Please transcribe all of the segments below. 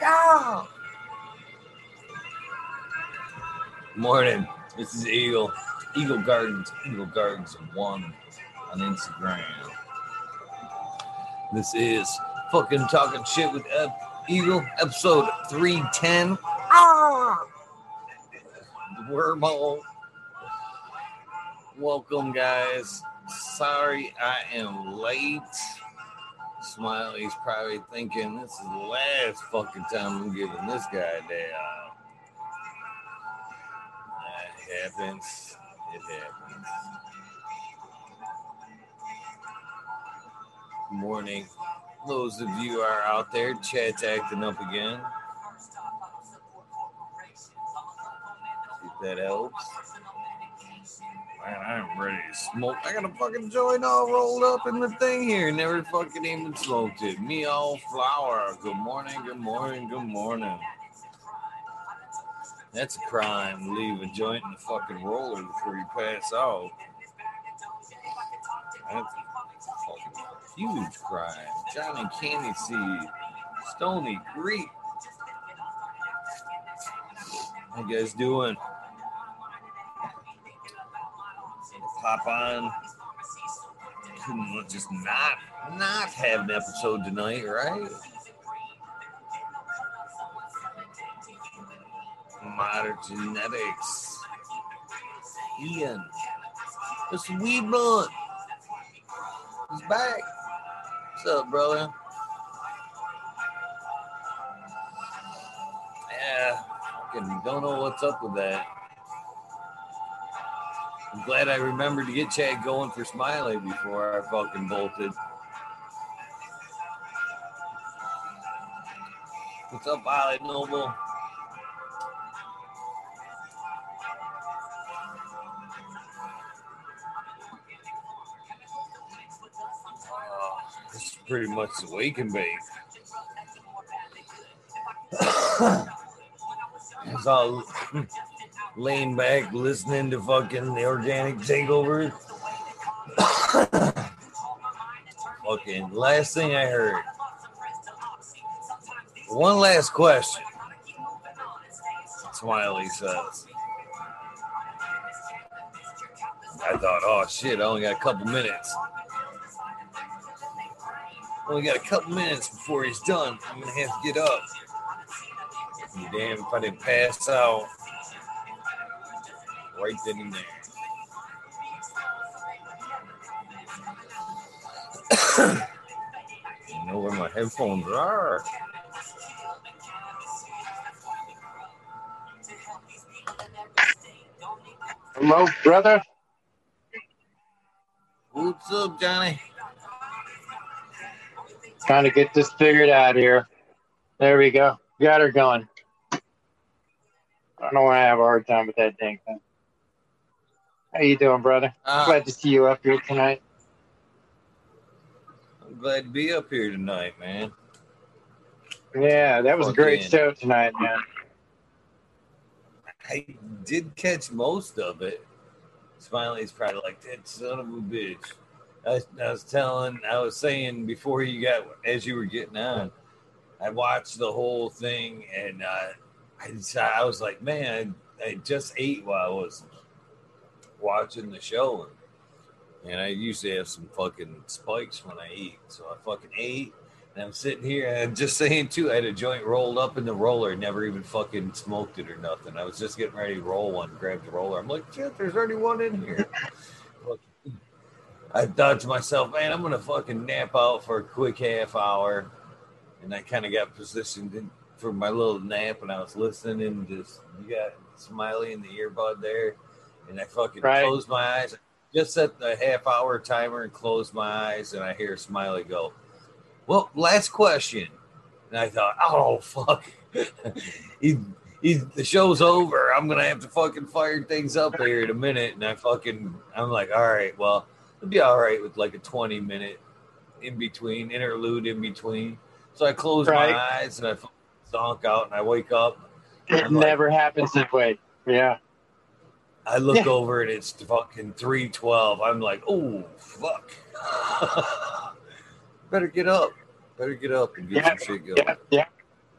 Go. Morning. This is Eagle. Eagle Gardens. Eagle Gardens One on Instagram. This is fucking talking shit with Ed Eagle, episode 310. Ah! The wormhole. Welcome, guys. Sorry I am late. Smiley's probably thinking this is the last fucking time I'm giving this guy a day off. That happens. It happens. Morning. Those of you are out there, chat's acting up again. If that helps. Man, I'm ready to smoke. I got a fucking joint all rolled up in the thing here. Never fucking even smoked it. Me all flower. Good morning, good morning, good morning. That's a crime. Leave a joint in the fucking roller before you pass out. That's a fucking huge crime. Johnny Candy Seed. Stony Creek. How you guys doing? Pop on. Couldn't just not not have an episode tonight, right? Modern genetics. Ian. The sweet blunt. He's back. What's up, brother? Yeah, fucking don't know what's up with that. I'm glad I remembered to get Chad going for Smiley before I fucking bolted. What's up, Violet Noble? This is pretty much the wake and bake. it's all laying back, listening to fucking the organic takeover. fucking last thing I heard. One last question. Smiley says. I thought, oh shit, I only got a couple minutes. Only got a couple minutes before he's done. I'm gonna have to get up. Damn, if I didn't pass out right then and there. you know where my headphones are. Hello, brother. What's up, Johnny? Trying to get this figured out here. There we go. Got her going. I don't know why I have a hard time with that dang thing. How you doing, brother? Uh, Glad to see you up here tonight. I'm glad to be up here tonight, man. Yeah, that was a great Fucking- show tonight, man. I did catch most of it. Smiley's probably like that son of a bitch. I, was- I was telling, I was saying before you got, as you were getting on, I watched the whole thing and uh, I, just- I was like, man, I, I just ate while I was watching the show. And I usually have some fucking spikes when I eat. So I fucking ate. And I'm sitting here and just saying too, I had a joint rolled up in the roller, never even fucking smoked it or nothing. I was just getting ready to roll one, grabbed the roller. I'm like, shit, there's already one in here. I thought to myself, man, I'm gonna fucking nap out for a quick half hour. And I kind of got positioned in, for my little nap and I was listening and just you got Smiley in the earbud there. And I fucking Right. closed my eyes. Just set the half hour timer and close my eyes and I hear Smiley go, well, last question. And I thought, oh fuck, he, he, the show's over. I'm gonna have to fucking fire things up here in a minute. And I fucking, I'm like, all right, well, it'll be all right with like a 20 minute in between interlude in between. So I close Right. my eyes and I fucking zonk out and I wake up. It I'm like- never happens that way. Yeah. I look Yeah. over and it's fucking 312. I'm like, oh fuck. Better get up. Better get up and get Yeah, some shit going. Yeah. Yeah.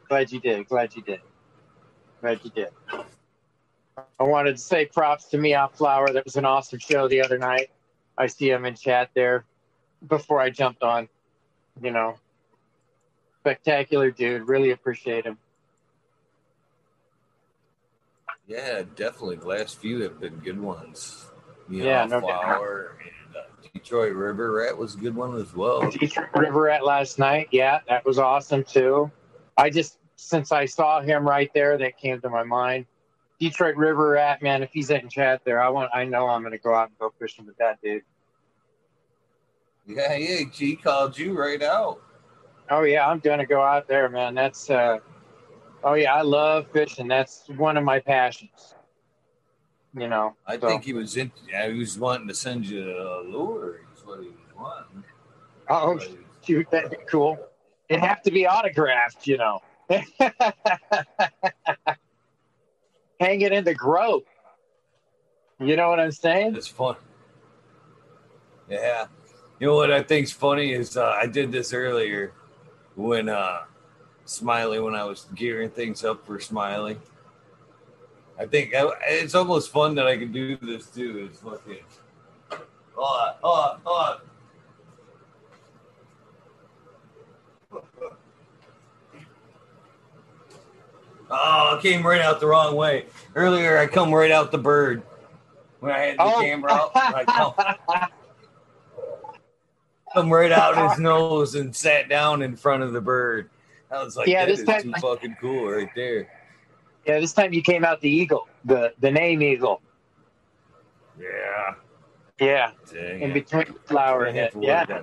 Glad you did. Glad you did. Glad you did. I wanted to say props to Meow Flower. That was an awesome show the other night. I see him in chat there before I jumped on. You know, spectacular dude. Really appreciate him. Yeah, definitely. The last few have been good ones. Meow Yeah, no doubt. Flower and uh, Detroit River Rat was a good one as well. Detroit River Rat last night. Yeah, that was awesome too. I just since I saw him right there, that came to my mind. Detroit River Rat, man, if he's in chat there, I want I know I'm gonna go out and go fishing with that dude. Yeah, yeah. G called you right out. Oh yeah, I'm gonna go out there, man. That's uh oh yeah, I love fishing. That's one of my passions. You know. I so- think he was in. Yeah, he was wanting to send you a lure. Is what he was wanting. Oh was- shoot, that'd be cool. It'd have to be autographed, you know. Hang it in the grove. You know what I'm saying? It's fun. Yeah. You know what I think's funny is uh, I did this earlier when uh Smiley when I was gearing things up for Smiley. I think I, it's almost fun that I can do this too. It's fucking. Hold on, hold on, hold on. Oh, I came right out the wrong way. Earlier, I come right out the bird when I had the Oh. camera out. I come, oh. come right out his nose and sat down in front of the bird. I was like, Yeah, that this is time- too fucking cool right there. yeah, this time you came out the eagle, the the name eagle. Yeah. Yeah, Dang in it. between the flower I and have it. Yeah.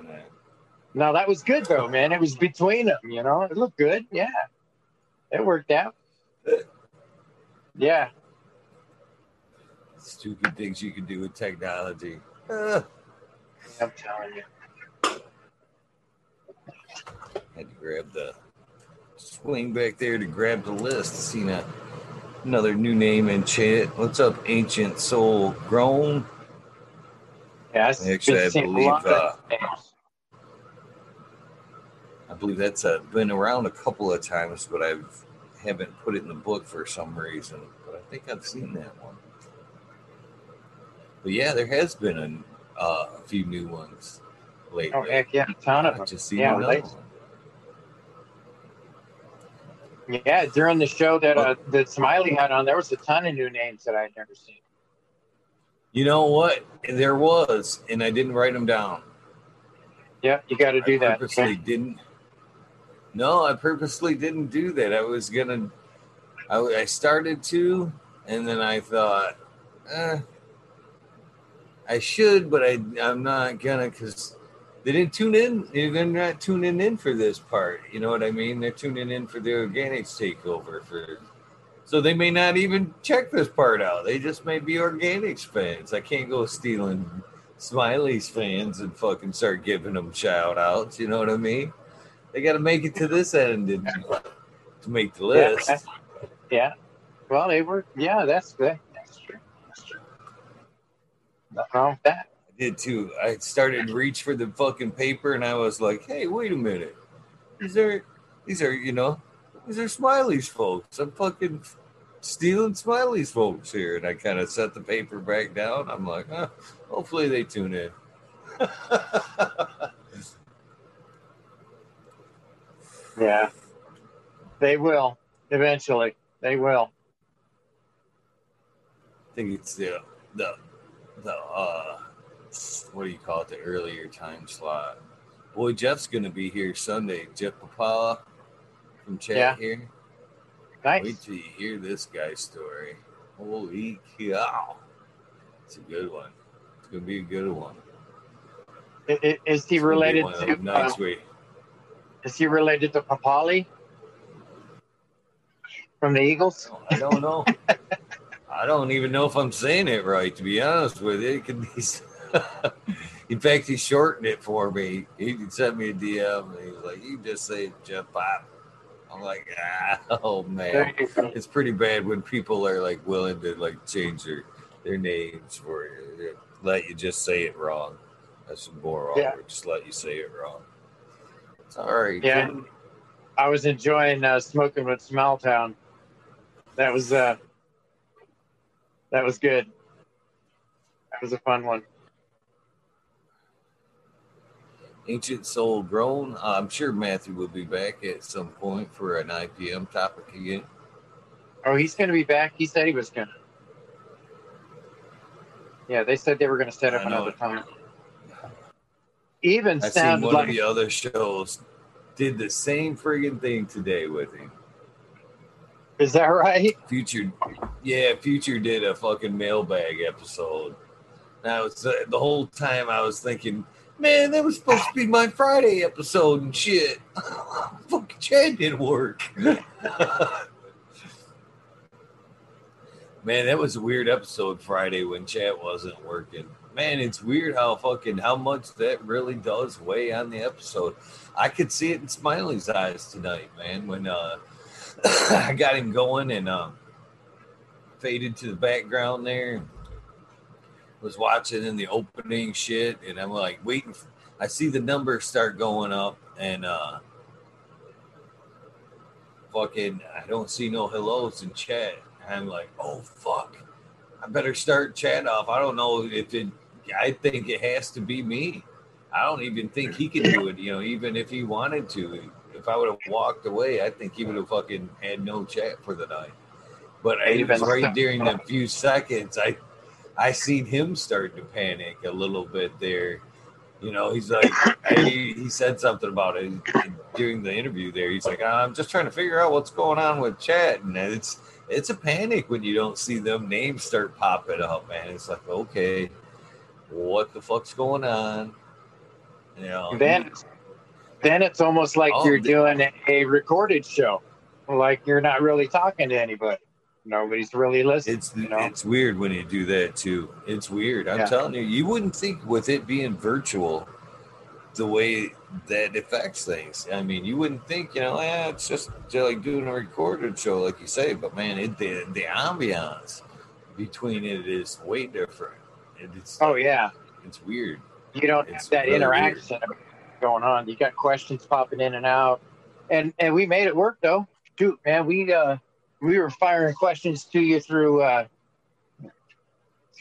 No, that was good though, man. It was between them, you know. It looked good. Yeah. It worked out. Yeah. Stupid things you can do with technology. Uh, I'm telling you. I had to grab the swing back there to grab the list. See now another new name in chat. What's up, Ancient Soul Grown? Yes. Actually, I a believe, uh. I believe that's uh, been around a couple of times, but I haven't put it in the book for some reason. But I think I've seen that one. But yeah, there has been a, uh, a few new ones lately. Oh heck yeah, a ton of I them. just seen Yeah, another they- one. Yeah, during the show that uh, that Smiley had on, there was a ton of new names that I had never seen. You know what? There was, and I didn't write them down. Yeah, you got to do I that. purposely okay? didn't. No, I purposely didn't do that. I was gonna. I, I started to, and then I thought, eh, I should, but I I'm not gonna because they didn't tune in. They're not tuning in for this part. You know what I mean? They're tuning in for the organics takeover for. So they may not even check this part out. They just may be organics fans. I can't go stealing Smiley's fans and fucking start giving them shout outs. You know what I mean? They got to make it to this end and, to make the list. that's- yeah. Well, they were. Yeah, that's good. That's true. That's true. Nothing wrong with that. Did too. I started to reach for the fucking paper and I was like, hey, wait a minute. These are, these are, you know, these are Smiley's folks. I'm fucking stealing Smiley's folks here. And I kind of set the paper back down. I'm like, huh, hopefully they tune in. Yeah, they will eventually. They will. I think it's the the the uh what do you call it the earlier time slot. Boy, Jeff's gonna be here Sunday. Jeff Papa from chat Yeah. here. Nice. Wait till you hear this guy's story. Holy cow! It's a good one. It's gonna be a good one. Is he It's gonna be related one to? nights uh, is he related to Papale from the Eagles? I don't know. I don't even know if I'm saying it right. To be honest with you, it could be. In fact, he shortened it for me. He sent me a DM. And he was like, "You just say Jeff Pop." I'm like, ah, oh man, it's pretty bad when people are like willing to like change their their names for you, let you just say it wrong. That's more. Yeah. Just let you say it wrong. Sorry. Yeah. I was enjoying uh, smoking with Smalltown. That was uh, that was good. That was a fun one. Ancient Soul Grown. I'm sure Matthew will be back at some point for an IPM topic again. Oh, he's going to be back. He said he was going to. Yeah, they said they were going to set up another time. Even I seen one like of the other shows did the same friggin' thing today with him. is that right? Future, yeah, Future did a fucking mailbag episode. Now it's uh, the whole time I was thinking, man, that was supposed to be my Friday episode and shit. fucking Chad didn't work. man, that was a weird episode Friday when chat wasn't working. Man, it's weird how fucking how much that really does weigh on the episode. I could see it in Smiley's eyes tonight, man, when uh I got him going and um faded to the background there. Was watching in the opening shit, and I'm like waiting. For, I see the numbers start going up, and uh fucking, I don't see no hellos in chat. I'm like, oh fuck, I better start chat off. I don't know if it. I think it has to be me. I don't even think he can do it. You know, even if he wanted to, if I would have walked away, I think he would have fucking had no chat for the night. But it was right during the few seconds I I seen him start to panic a little bit there. You know, he's like he, he said something about it during the interview there. He's like, I'm just trying to figure out what's going on with chat, and it's it's a panic when you don't see them names start popping up, man. It's like, okay, what the fuck's going on? You know, Then, then it's almost like Oh, you're doing a recorded show, like you're not really talking to anybody. Nobody's really listening. It's you know? it's weird when you do that too. It's weird. I'm Yeah. telling you, you wouldn't think with it being virtual, the way that affects things. I mean, you wouldn't think, you know, eh, it's just like doing a recorded show, like you say. But man, it the the ambiance between it is way different. It, it's oh yeah, it's weird. you don't It's have that really interaction going on. You got questions popping in and out, and and we made it work though. Shoot, man, we uh we were firing questions to you through uh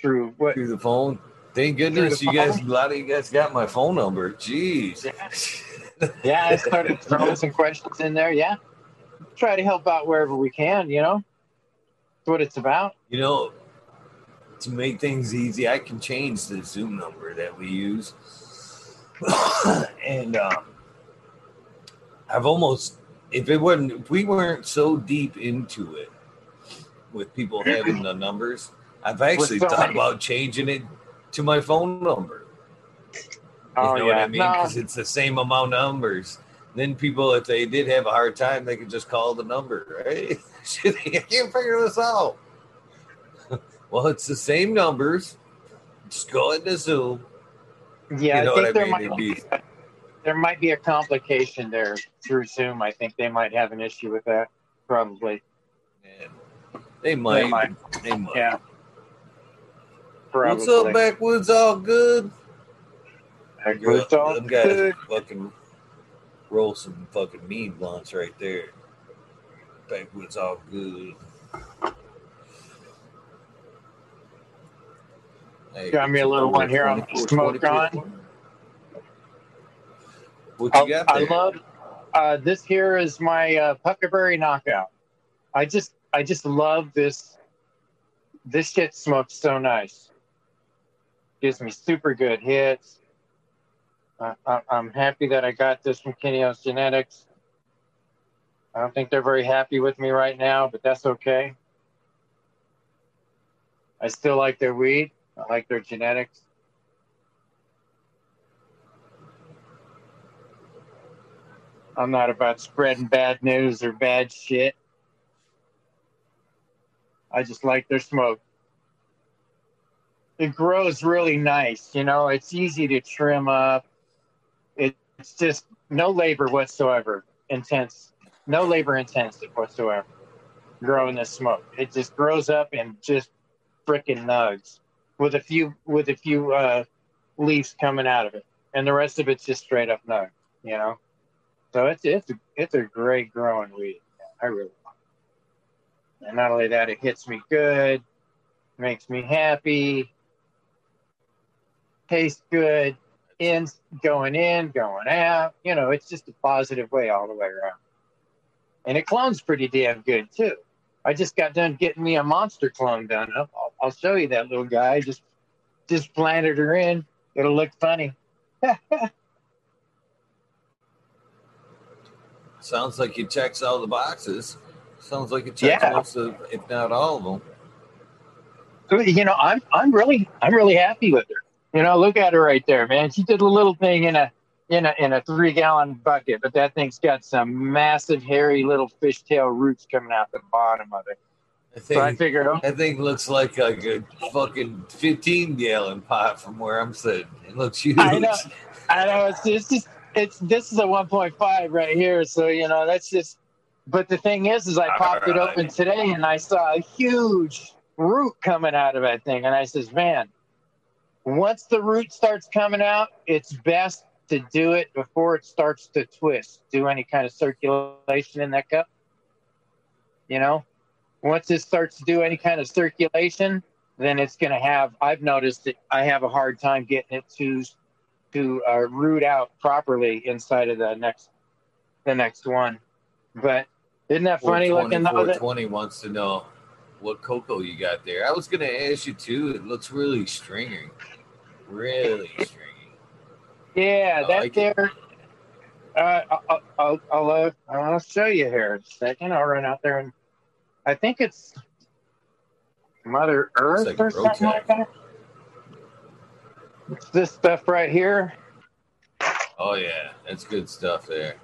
through what Through the phone. Thank goodness you guys. A lot of you guys got my phone number. Jeez. yeah, I started throwing some questions in there. Yeah, try to help out wherever we can. You know, that's what it's about. You know, to make things easy, I can change the Zoom number that we use. and um, I've almost, if it wasn't, if we weren't so deep into it with people having the numbers, I've actually thought about changing it to my phone number. You Oh know yeah, what I mean? No, Because it's the same amount of numbers. Then people, if they did have a hard time, they could just call the number, right? I can't figure this out. well, it's the same numbers. Just go into Zoom. yeah, you know I think what I there mean? might be- there might be a complication there through Zoom. I think they might have an issue with that. Probably. Man, they might. might. They might. Yeah. Probably. What's up, backwoods? All good. Backwoods all Them guys good. fucking roll some fucking mean blunts right there. Backwoods all good. Hey, Got me a little one here on 24, smoke 24. on. What I, you got I love uh, this. Here is my uh, Puckerberry knockout. I just, I just love this. This shit smokes so nice. Gives me super good hits. Uh, I, I'm happy that I got this from Kineos Genetics. I don't think they're very happy with me right now, but that's okay. I still like their weed. I like their genetics. I'm not about spreading bad news or bad shit. I just like their smoke. It grows really nice, you know, it's easy to trim up. It's just no labor whatsoever intense, no labor intensive whatsoever growing this smoke. It just grows up and just freaking nugs with a few with a few uh, leaves coming out of it, and the rest of it's just straight up nug. You know, So it's it's a, it's a great growing weed. I really like it. And not only that, it hits me good, makes me happy, tastes good, in going in, going out. You know, it's just a positive way all the way around. And it clones pretty damn good too. I just got done getting me a monster clone done. I'll, I'll show you that little guy. Just just planted her in. It'll look funny. Sounds like he checks all the boxes. Sounds like it checks Yeah. most of, if not all of them. you know, I'm I'm really I'm really happy with her. You know, look at her right there, man. She did a little thing in a in a in a three gallon bucket, but that thing's got some massive hairy little fishtail roots coming out the bottom of it. I So I think figured, oh, that thing looks like a good fucking 15 gallon pot from where I'm sitting. It looks huge. I know. I know it's it's just it's this is a 1.5 right here, so you know that's just. But the thing is, is I popped it open today and I saw a huge root coming out of that thing, and I says, man, once the root starts coming out, it's best to do it before it starts to twist. Do any kind of circulation in that cup. You know, once it starts to do any kind of circulation, then it's going to have. I've noticed that I have a hard time getting it to to uh, root out properly inside of the next the next one. But isn't that funny looking though? that- 420 wants to know what cocoa you got there. I was going to ask you too. It looks really stringy. Really stringy. Yeah, I that like there. Uh, I'll, I'll, I'll, uh, I'll show you here in a second. I'll run out there and I think it's Mother Earth like or something like that. It's this stuff right here. Oh, yeah. That's good stuff there.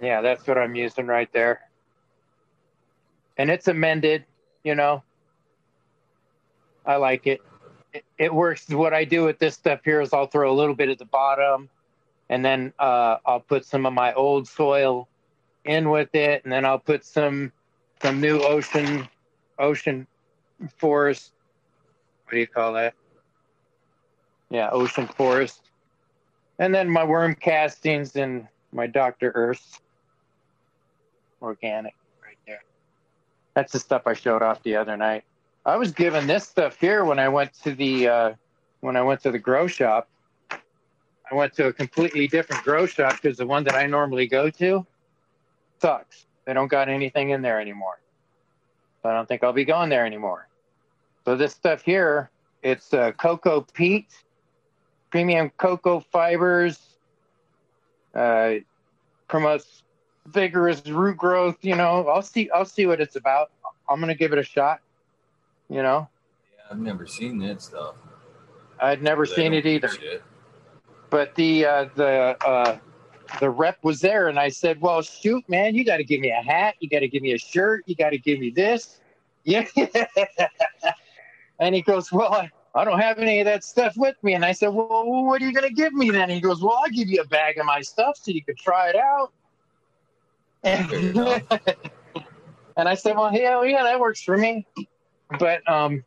Yeah, that's what I'm using right there. And it's amended, you know. I like it. It, it works. What I do with this stuff here is I'll throw a little bit at the bottom and then uh, I'll put some of my old soil in with it and then I'll put some some new ocean ocean forest what do you call that? Yeah, ocean forest. And then my worm castings and my Dr. Earth organic right there. That's the stuff I showed off the other night. I was given this stuff here when I went to the uh, when I went to the grow shop. I went to a completely different grow shop because the one that I normally go to sucks. They don't got anything in there anymore. So I don't think I'll be going there anymore. So this stuff here, it's uh, cocoa peat, premium cocoa fibers, uh, promotes vigorous root growth. You know, I'll see. I'll see what it's about. I'm gonna give it a shot. You know, Yeah, I've never seen that stuff. I'd never seen it either. But the uh, the uh, the rep was there, and I said, "Well, shoot, man, you got to give me a hat. You got to give me a shirt. You got to give me this." Yeah. and he goes, "Well, I, I don't have any of that stuff with me." And I said, "Well, what are you gonna give me then?" He goes, "Well, I'll give you a bag of my stuff so you can try it out." And I said, "Well, yeah, yeah, that works for me." But um,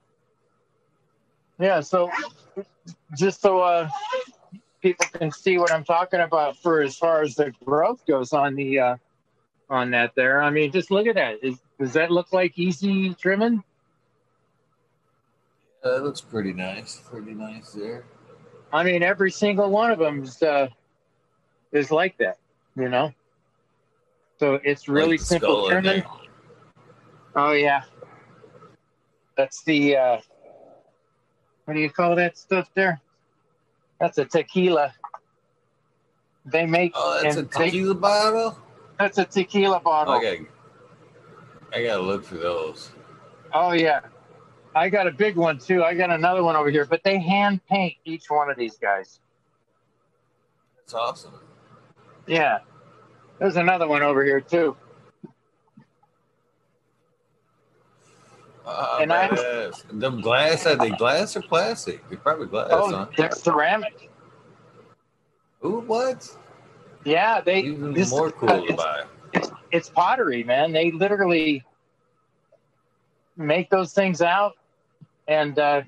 yeah. So just so uh, people can see what I'm talking about for as far as the growth goes on the uh, on that there. I mean, just look at that. Is, does that look like easy trimming? Yeah, that looks pretty nice. Pretty nice there. I mean, every single one of them is uh, is like that. You know. So it's really Like simple trimming. Oh yeah. That's the uh what do you call that stuff there? That's a tequila. They make Oh, that's a and they- tequila bottle? that's a tequila bottle. Okay. I gotta look for those. Oh yeah. I got a big one too. I got another one over here, but they hand paint each one of these guys. That's awesome. Yeah. There's another one over here too. Ah, And I- badass. Them glass, are they glass or plastic? They're probably glass, Oh, huh? they're ceramic. Ooh, what? Yeah, they Even this- more cool to it's- buy. it's it's pottery, man. They literally make those things out, and uh,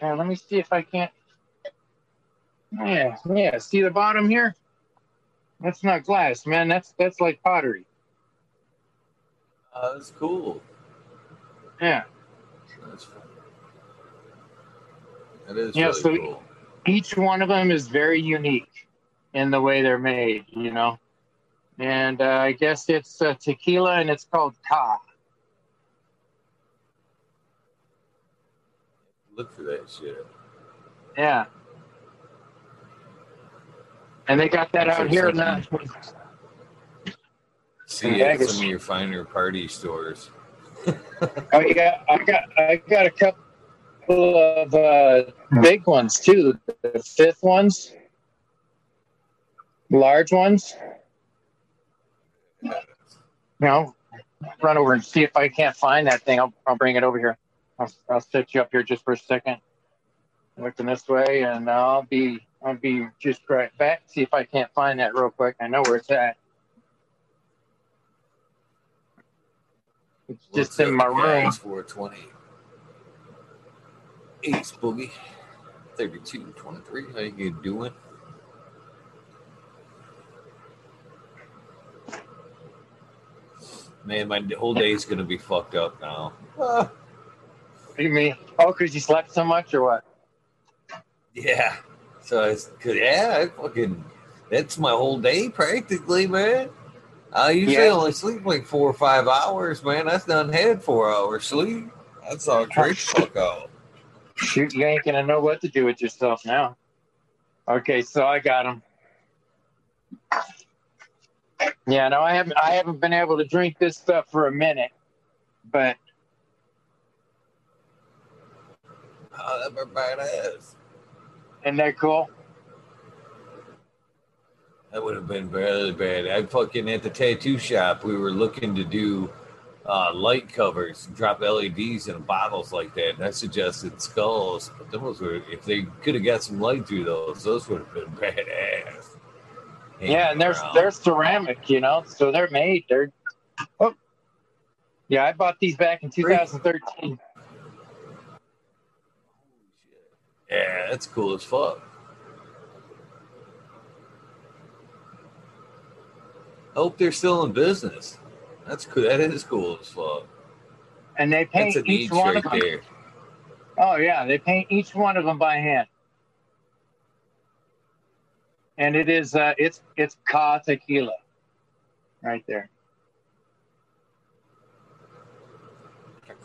Now let me see if I can't. Yeah, yeah. See the bottom here? That's not glass, man. That's that's like pottery. Uh, that's cool. Yeah. That's. That is Yeah, really so- cool. Each one of them is very unique in the way they're made, you know. And uh, I guess it's uh, tequila and it's called Kah. Look for that shit. Yeah. And they got that out here in the, See it at some of your finer party stores. Oh yeah, I got I got a couple of uh, big ones too. The fifth ones, large ones. You know, run over and see if I can't find that thing. I'll I'll bring it over here. I'll I'll set you up here just for a second. Looking this way, and I'll be I'll be just right back. See if I can't find that real quick. I know where it's at. It's just in my room. 420. Ace Boogie. 32 23. How you doing? Man, my whole day's gonna be fucked up now. Ah, You mean? Oh, because you slept so much, or what? yeah. So it's cause yeah, I fucking that's my whole day practically, man. Uh, I usually Yeah. only sleep like four or five hours, man. That's done had four hours sleep. That's all great fuck out. Shoot, you ain't gonna know what to do with yourself now. Okay, so I got him. Yeah, no, I haven't. I haven't been able to drink this stuff for a minute, but Oh, that badass. isn't that cool? That would have been really bad. I fucking at the tattoo shop, we were looking to do uh, light covers, drop LEDs in bottles like that. And I suggested skulls, but those were if they could have got some light through those, those would have been badass. Yeah, and they're Hanging they're ceramic, you know, so they're made. They're. Oh. Yeah, I bought these back in 2013. yeah, that's cool as fuck. Hope they're still in business. That's cool. That is cool as fuck. And they paint That's a each one right of them. there. Oh yeah, they paint each one of them by hand. And it is uh it's it's Kah tequila. Right there.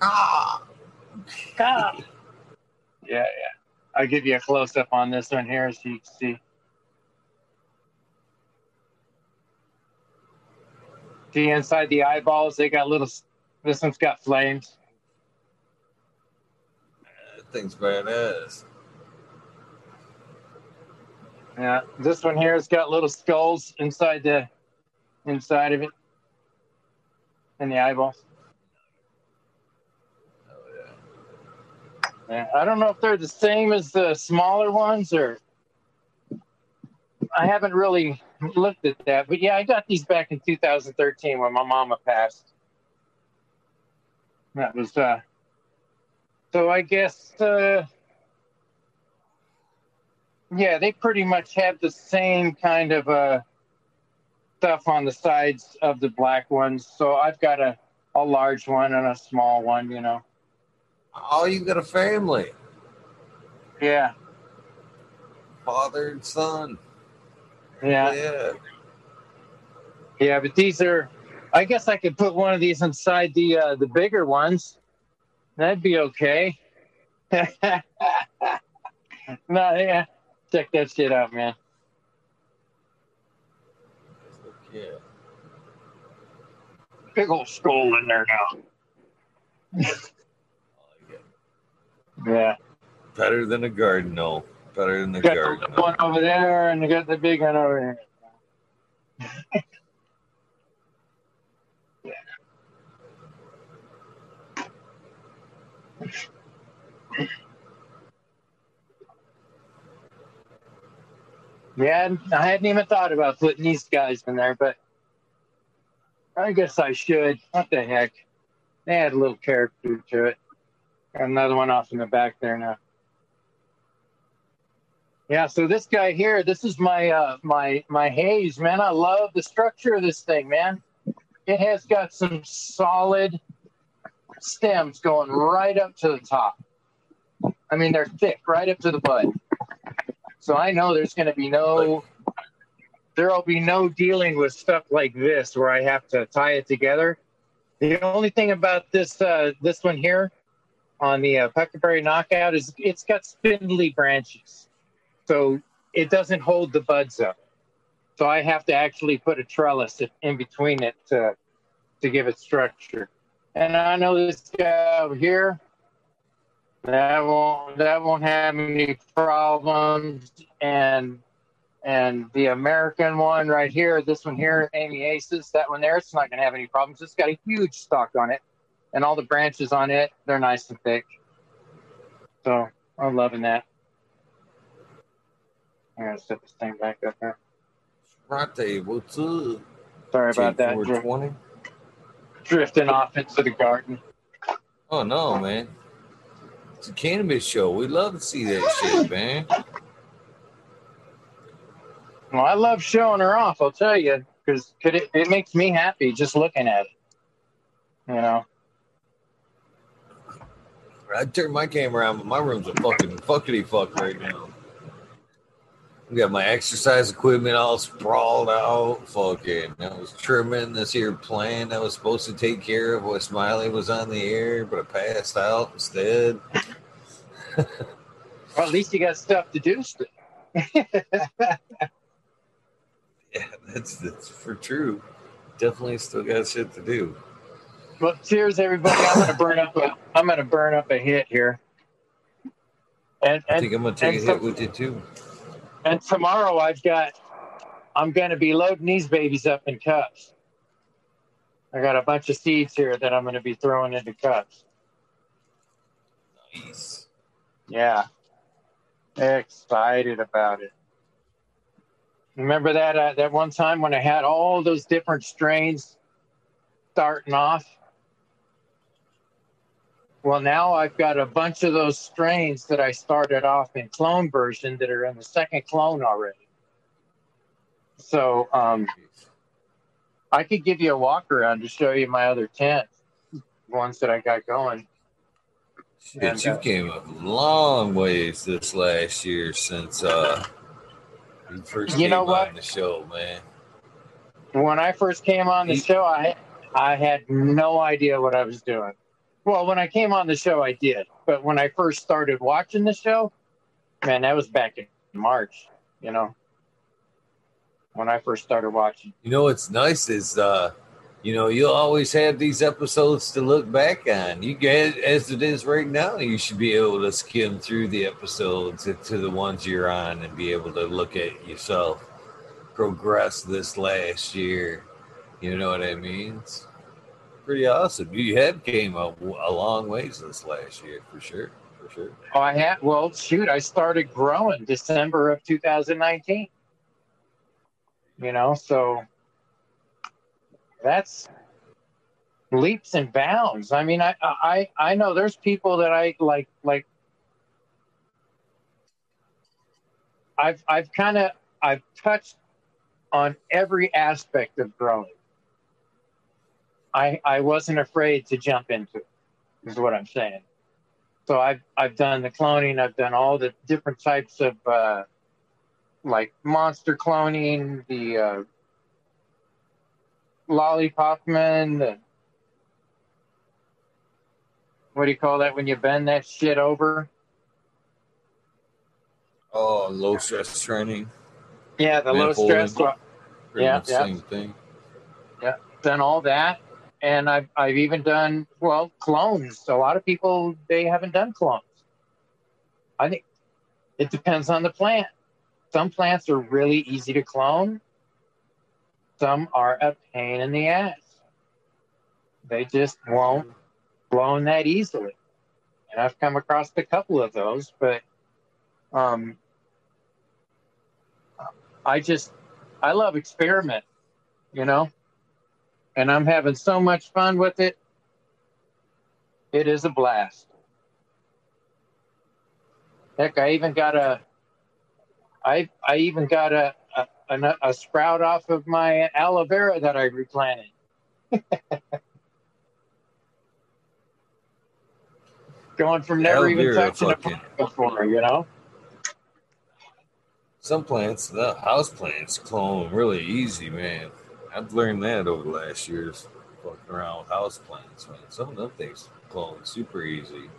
Ah. Kah. Yeah, yeah. I'll give you a close up on this one here so you can see. See inside the eyeballs, they got little this one's got flames. That thing's badass. Yeah. This one here has got little skulls inside the inside of it. In the eyeballs. Oh yeah. Yeah, I don't know if they're the same as the smaller ones or I haven't really looked at that. But yeah, I got these back in 2013 when my mama passed. That was uh so I guess uh yeah, they pretty much have the same kind of uh stuff on the sides of the black ones. So I've got a a large one and a small one, you know. Oh, you got a family, Yeah. father and son. Yeah. yeah. Yeah, but these are. I guess I could put one of these inside the uh, the bigger ones. That'd be okay. no, yeah, check that shit out, man. Yeah. Big old skull in there now. I like it. Yeah, Better than a garden, no. Better than the got garden. the one over there, and you got the big one over here. Yeah, I hadn't even thought about putting these guys in there, but I guess I should. What the heck? They had a little character to it. Got another one off in the back there now. Yeah, so this guy here, this is my uh my my haze, man. I love the structure of this thing, man. It has got some solid stems going right up to the top. I mean, they're thick right up to the bud. So I know there's going to be no there'll be no dealing with stuff like this where I have to tie it together. The only thing about this uh, this one here on the uh, Puckaberry Knockout is it's got spindly branches, so it doesn't hold the buds up. So I have to actually put a trellis in between it to to give it structure. And I know this guy over here that won't that won't have any problems and and the American one right here, this one here, Amy Aces, that one there, it's not going to have any problems. It's got a huge stalk on it, and all the branches on it, they're nice and thick. So I'm loving that. I'm to set this thing back up there. Sprate, what's up? Sorry about that. Dri- drifting off into the garden. Oh, no, man. It's a cannabis show. We love to see that shit, man. Well, I love showing her off. I'll tell you, because it, it makes me happy just looking at it. You know. I turned my camera on, but my room's a fucking fuckity fuck right now. I got my exercise equipment all sprawled out. Fucking, I was trimming this here plant I was supposed to take care of while Smiley was on the air, but I passed out instead. well, at least you got stuff to do. Yeah, that's that's for true. Definitely still got shit to do. Well, cheers, everybody. I'm gonna burn up a I'm gonna burn up a hit here. And, and I think I'm gonna take a hit with you too. And tomorrow I've got I'm gonna be loading these babies up in cups. I got a bunch of seeds here that I'm gonna be throwing into cups. Nice. Yeah. Excited about it. Remember that uh, that one time when I had all those different strains starting off? Well, now I've got a bunch of those strains that I started off in clone version that are in the second clone already. So um, I could give you a walk around to show you my other 10 ones that I got going. Shit, and, you uh, came a long ways this last year since uh, you first you know what? on the show, man. When I first came on the show, I I had no idea what I was doing. Well, when I came on the show, I did, but when I first started watching the show, man, that was back in March. You know, when I first started watching. You know what's nice is uh you know, you'll always have these episodes to look back on. You get as it is right now, you should be able to skim through the episodes to the ones you're on and be able to look at yourself progress this last year. You know what I mean? Pretty awesome. You have came a, a long ways this last year for sure. For sure. Oh, I had. Well, shoot, I started growing December of 2019. You know, so that's leaps and bounds. I mean, I I I know there's people that I like like. I've I've kind of I've touched on every aspect of growing. I I wasn't afraid to jump into it. Is what I'm saying. So I've I've done the cloning. I've done all the different types of uh, like monster cloning, the uh, lollipopping. The, what do you call that when you bend that shit over? Oh, low stress training. Yeah, the low stress. Well, yeah, yeah. Same thing. Yeah, done all that, and I've I've even done well clones. A lot of people they haven't done clones. I think it depends on the plant. Some plants are really easy to clone, some are a pain in the ass. They just won't clone that easily. And I've come across a couple of those, but um, I just, I love experiment, you know, and I'm having so much fun with it. It is a blast. Heck, I even got a, I I even got a a, a, a sprout off of my aloe vera that I replanted. Going from never Aloe even touching a plant before, you know. Some plants, the house plants, clone really easy, man. I've learned that over the last years, fucking around with house plants, man. Some of them things clone super easy.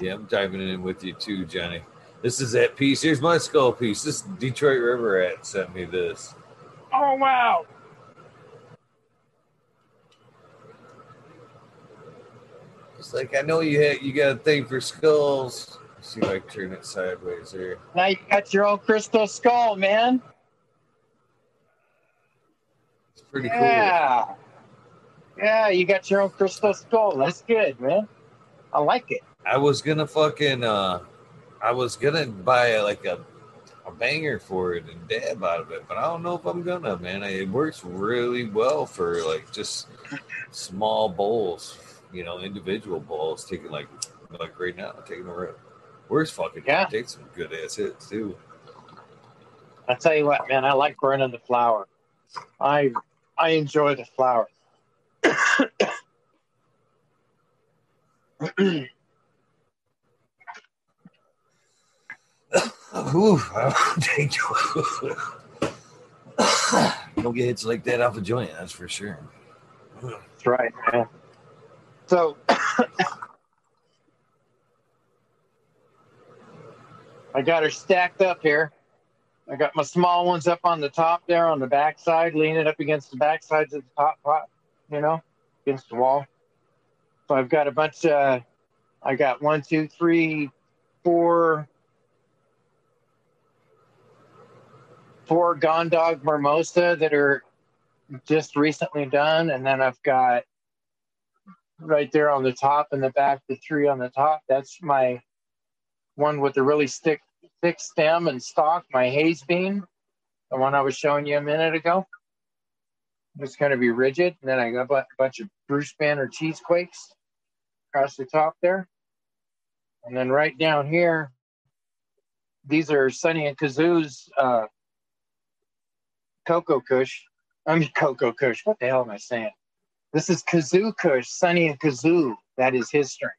Yeah, I'm diving in with you too, Johnny. This is that piece. Here's my skull piece. This Detroit River Rat sent me this. Oh wow! It's like I know you had you got a thing for skulls. Let's see if I can turn it sideways here. Now you got your own crystal skull, man. Pretty cool. Yeah. Yeah, you got your own crystal skull. That's good, man. I like it. I was gonna fucking uh I was gonna buy like a a banger for it and dab out of it, but I don't know if I'm gonna, man. It works really well for like just small bowls, you know, individual bowls, taking like like right now, taking a rip. Works fucking Yeah. Take some good ass hits too. I tell you what, man, I like burning the flower. I I enjoy the flower. Ooh, thank you. Don't get hits like that off a joint, that's for sure. That's right, man. So I got her stacked up here. I got my small ones up on the top there on the backside, leaning up against the back sides of the top pot, you know, against the wall. So I've got a bunch of, I got one, two, three, four, four Gondog Mimosa that are just recently done. And then I've got right there on the top and the back, the three on the top. That's my one with the really thick, thick stem and stalk, my haze bean, the one I was showing you a minute ago. It's going to be rigid. And then I got a bunch of Bruce Banner cheese quakes across the top there. And then right down here, these are Sunny and Kazoo's uh, Cocoa Kush. I mean, Cocoa Kush. What the hell am I saying? This is Kazoo Kush, Sunny and Kazoo. That is his string.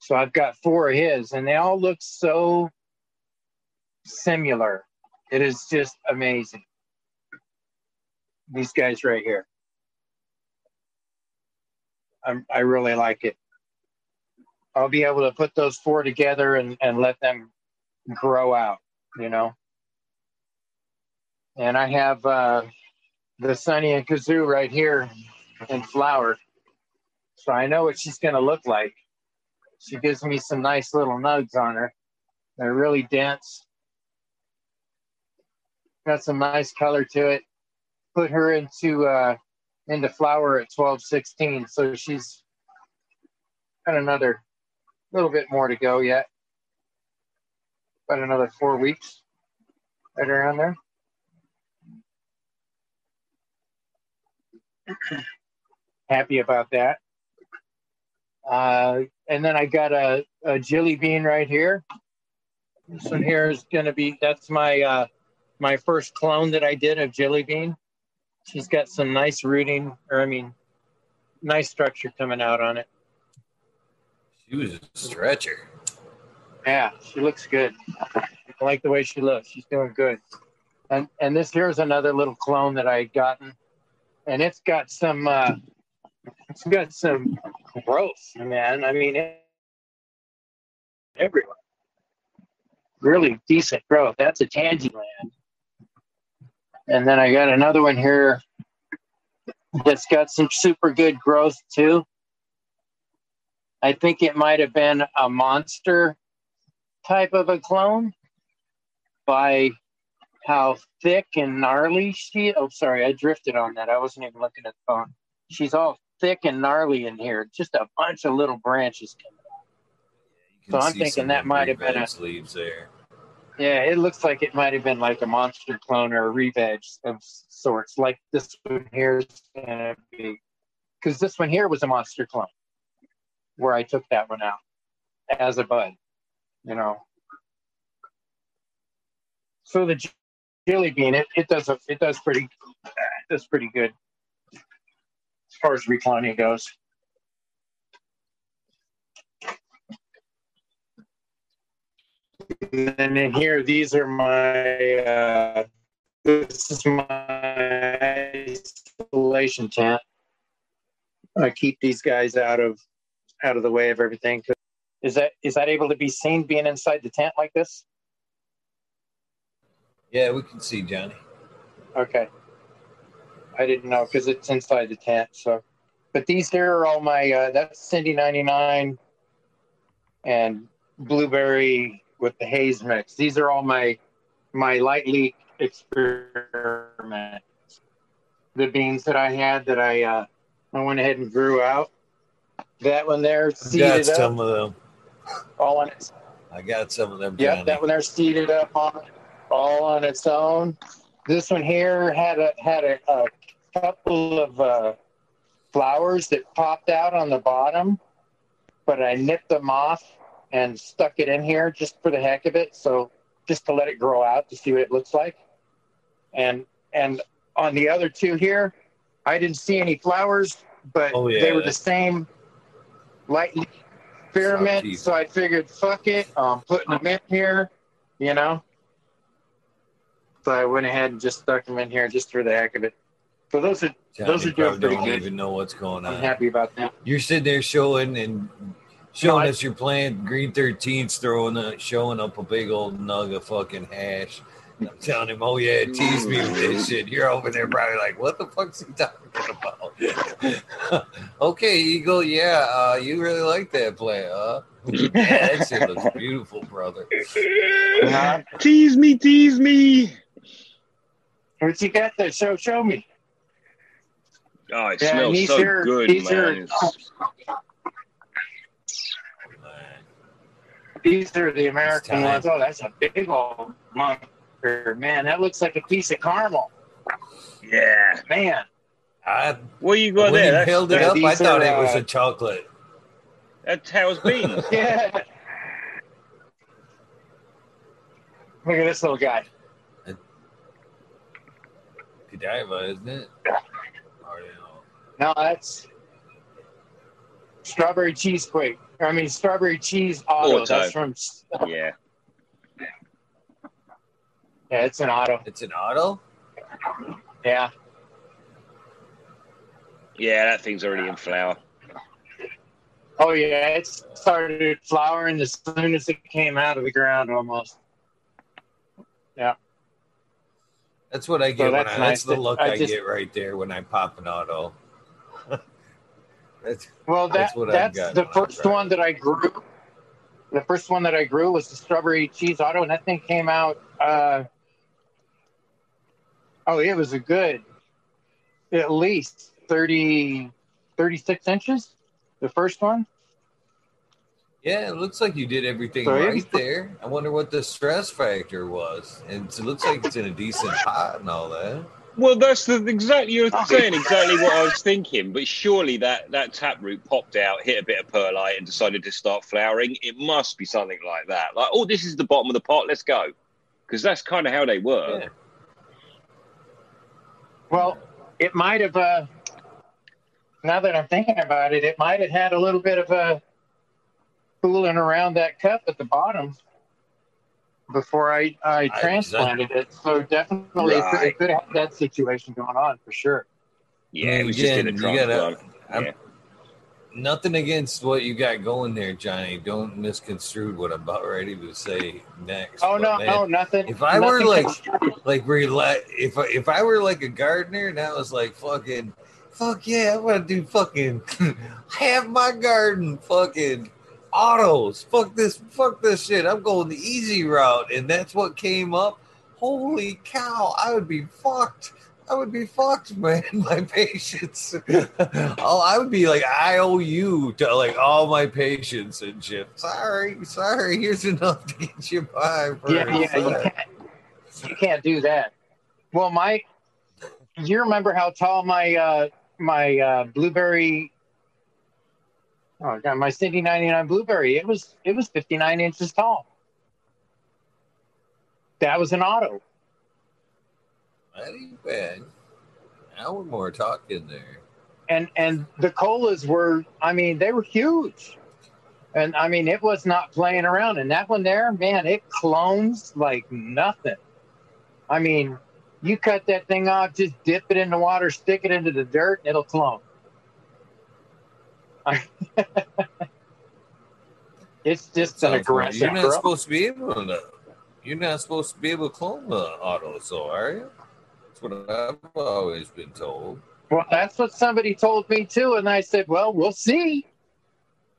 So I've got four of his, and they all look so similar. It is just amazing. These guys right here. I'm, I really like it. I'll be able to put those four together and, and let them grow out, you know. And I have uh, the Sunny and Kazoo right here in flower. So I know what she's going to look like. She gives me some nice little nugs on her. They're really dense. Got some nice color to it. Put her into uh, into flower at twelve sixteen. So she's got another little bit more to go yet. About another four weeks, right around there. Happy about that. Uh, and then I got a, a jelly bean right here. This one here is going to be, that's my, uh, my first clone that I did of jelly bean. She's got some nice rooting, or I mean, nice structure coming out on it. She was a stretcher. Yeah, she looks good. I like the way she looks. She's doing good. And and this here is another little clone that I had gotten, and it's got some uh, it's got some growth, man. I mean, it, everywhere. Really decent growth. That's a Tangy land. And then I got another one here that's got some super good growth too. I think it might have been a monster type of a clone by how thick and gnarly she oh sorry i drifted on that i wasn't even looking at the phone she's all thick and gnarly in here just a bunch of little branches coming You So I'm thinking that might have been a- leaves there. Yeah it looks like it might have been like a monster clone or a re-veg of sorts like this one here is gonna be because this one here was a monster clone where i took that one out as a bud you know So the jelly bean, it, it does a, it does pretty it does pretty good as far as recloning goes. And then in here, these are my uh, this is my isolation tent. I keep these guys out of out of the way of everything. Is that is that able to be seen being inside the tent like this? Yeah, we can see Johnny. Okay. I didn't know because it's inside the tent. So, but these here are all my. Uh, that's Cindy ninety nine, and blueberry with the haze mix. These are all my my light leak experiments. The beans that I had that I uh, I went ahead and grew out. That one there seeded up, some of them. all on its. I got some of them. Yep, that one there seeded up on all on its own. This one here had a had a, a couple of uh, flowers that popped out on the bottom, but I nipped them off and stuck it in here just for the heck of it. So just to let it grow out to see what it looks like. And and on the other two here, I didn't see any flowers, but Oh, yeah. they were the same light experiment. So I figured, fuck it, I'm putting them in here, you know. So I went ahead and just stuck them in here just for the heck of it. So those are Johnny those are doing pretty don't good. even know what's going on. I'm happy about that. You're sitting there showing and showing No, I- us your plant. Green 13's throwing a, showing up a big old nug of fucking hash. I'm telling him, oh yeah, tease me with this shit. You're over there probably like, what the fuck's he talking about? okay, Eagle, yeah, uh, you really like that plant, huh? yeah, that shit looks beautiful, brother. Uh, Tease me, tease me. what you got there? Show show me. Oh, it Yeah, smells so are- good, man. are- It's- These are the American ones. Oh, that's a big old monster, man. That looks like a piece of caramel, yeah. man. I, What you got when there? he That's, held it up, I thought are, it was uh, a chocolate. that's How's beans. Yeah. Look at this little guy. Godiva, isn't it? Or, you know, No, that's strawberry cheesequake. I mean, strawberry cheese auto. Auto. That's from. yeah. Yeah, it's an auto. It's an auto? Yeah. Yeah, that thing's already in flower. Oh yeah, it started flowering as soon as it came out of the ground, almost. Yeah. That's what I get when that's I, nice that's the look I I, just- get right there when I pop an auto. That's Well, that, That's that's the first one that I grew. The first one that I grew was the strawberry cheese auto, and that thing came out. Uh, oh, it was a good, at least 30, 36 inches. The first one. yeah, it looks like you did everything So right was- there. I wonder what the stress factor was. And it looks like it's in a decent pot and all that. Well, that's the exactly you're saying exactly what I was thinking. But surely that that taproot popped out, hit a bit of perlite, and decided to start flowering. It must be something like that. Like, oh, this is the bottom of the pot. Let's go, because that's kind of how they work. Yeah. Well, it might have. Uh, now that I'm thinking about it, it might have had a little bit of a cooling around that cup at the bottom before I, I transplanted it. So definitely, it, could, Right. it could have that situation going on for sure. Yeah, mm, I mean, it was just in a again, you gotta- transplant. I'm- Yeah. Nothing against what you got going there, Johnny. Don't misconstrue what I'm about ready to say next. Oh But, no, man, no, nothing. if I were nothing like- constructive. like rela- if I, if I were like a gardener and I was like fucking fuck yeah, I'm gonna do fucking have my garden fucking autos. Fuck this fuck this shit. I'm going the easy route and that's what came up. Holy cow, I would be fucked. I would be fucked, man. My patience. oh, I would be like I owe you to like all my patience and shit. Sorry, sorry. Here's enough to get you by. Yeah, yeah, you can't, you can't do that. Well, my, you remember how tall my uh, my uh, blueberry? Oh god, my Cindy ninety nine blueberry. It was it was fifty nine inches tall. That was an auto. That ain't bad. Now we're more talking there. And and the colas were, I mean, they were huge. And I mean, it was not playing around. And that one there, man, it clones like nothing. I mean, you cut that thing off, just dip it in the water, stick it into the dirt, and it'll clone. it's just an Sounds aggressive. You're not grow. supposed to be able to. You're not supposed to be able to clone the auto, so are you? That's what I've always been told. Well, that's what somebody told me too, and I said, "Well, we'll see."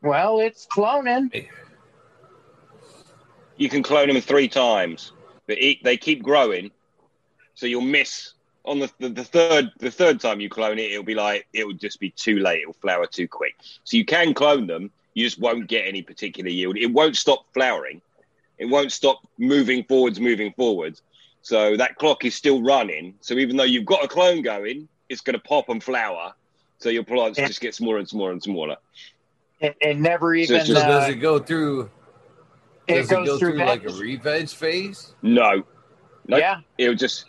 Well, it's cloning. You can clone them three times, but it, they keep growing, so you'll miss on the, the the third the third time you clone it. It'll be like it will just be too late. It'll flower too quick. So you can clone them. You just won't get any particular yield. It won't stop flowering. It won't stop moving forwards, moving forwards. So that clock is still running. So even though you've got a clone going, it's going to pop and flower. So your plants Yeah. just get smaller and smaller and smaller. It, it never even. So just- uh, does it go through? it Does it, goes go through, through like a re-veg phase? No, Nope. Yeah, it'll just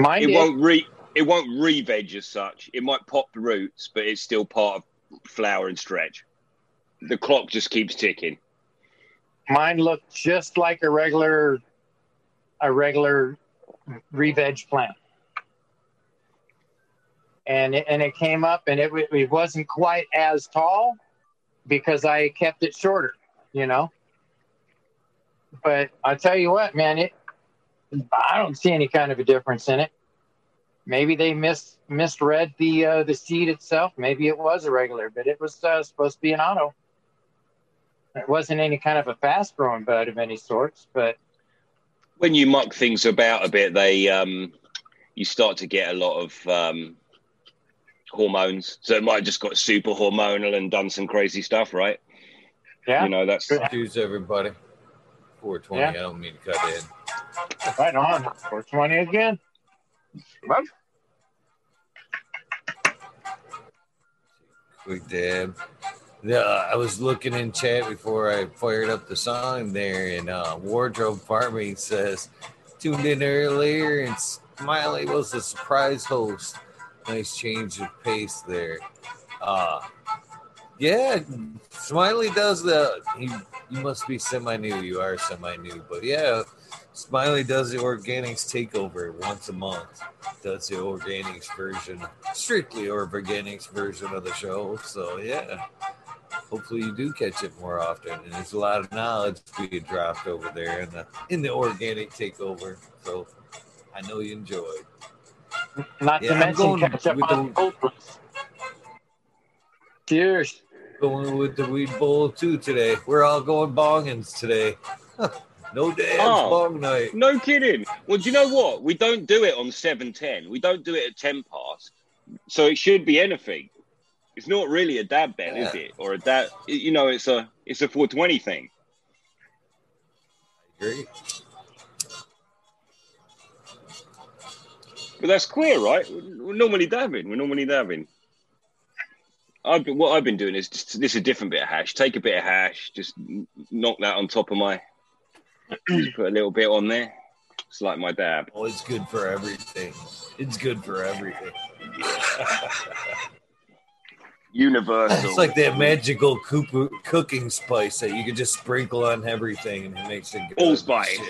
mine it did. won't re it won't re-veg as such. It might pop the roots, but it's still part of flower and stretch. The clock just keeps ticking. Mine looked just like a regular, a regular re-veg plant. And it, and it came up, and it, it wasn't quite as tall because I kept it shorter, you know. But I tell you what, man, it I don't see any kind of a difference in it. Maybe they mis misread the uh, the seed itself. Maybe it was a regular, but it was uh, supposed to be an auto. It wasn't any kind of a fast growing bud of any sorts, but When you muck things about a bit, they um, you start to get a lot of um, hormones. So it might have just got super hormonal and done some crazy stuff, right? yeah, You know, that's Good. Excuse everybody. 420. Yeah. I don't mean to cut in. Right on. 420 again. Well, Quick dab. Yeah, I was looking in chat before I fired up the song there, and uh, Wardrobe Farming says tuned in earlier, and Smiley was the surprise host. Nice change of pace there. Uh, yeah, Smiley does the. He, you must be semi new. You are semi new, but yeah, Smiley does the organics takeover once a month. Does the organics version, strictly organics version of the show. So yeah, hopefully you do catch it more often. And there's a lot of knowledge being dropped over there in the in the organic takeover. So I know you enjoy. it. not Yeah, to mention catch up with on the- the old ones. Cheers. Going with the weed bowl too today. We're all going bongins today. no dabs, Oh. bong night. no kidding. Well, do you know what? We don't do it on seven ten. We don't do it at ten past. So it should be anything. It's not really a dab bet, is it? Or a dab? You know, it's a it's a four twenty thing. Great. But that's queer, right? We're normally dabbing. We're normally dabbing. I've been, what I've been doing is just this is a different bit of hash. Take a bit of hash, just knock that on top of my. Just put a little bit on there. It's like my dab. Oh, it's good for everything. It's good for everything. Universal. It's like that magical cooking spice that you can just sprinkle on everything and it makes it good. Allspice.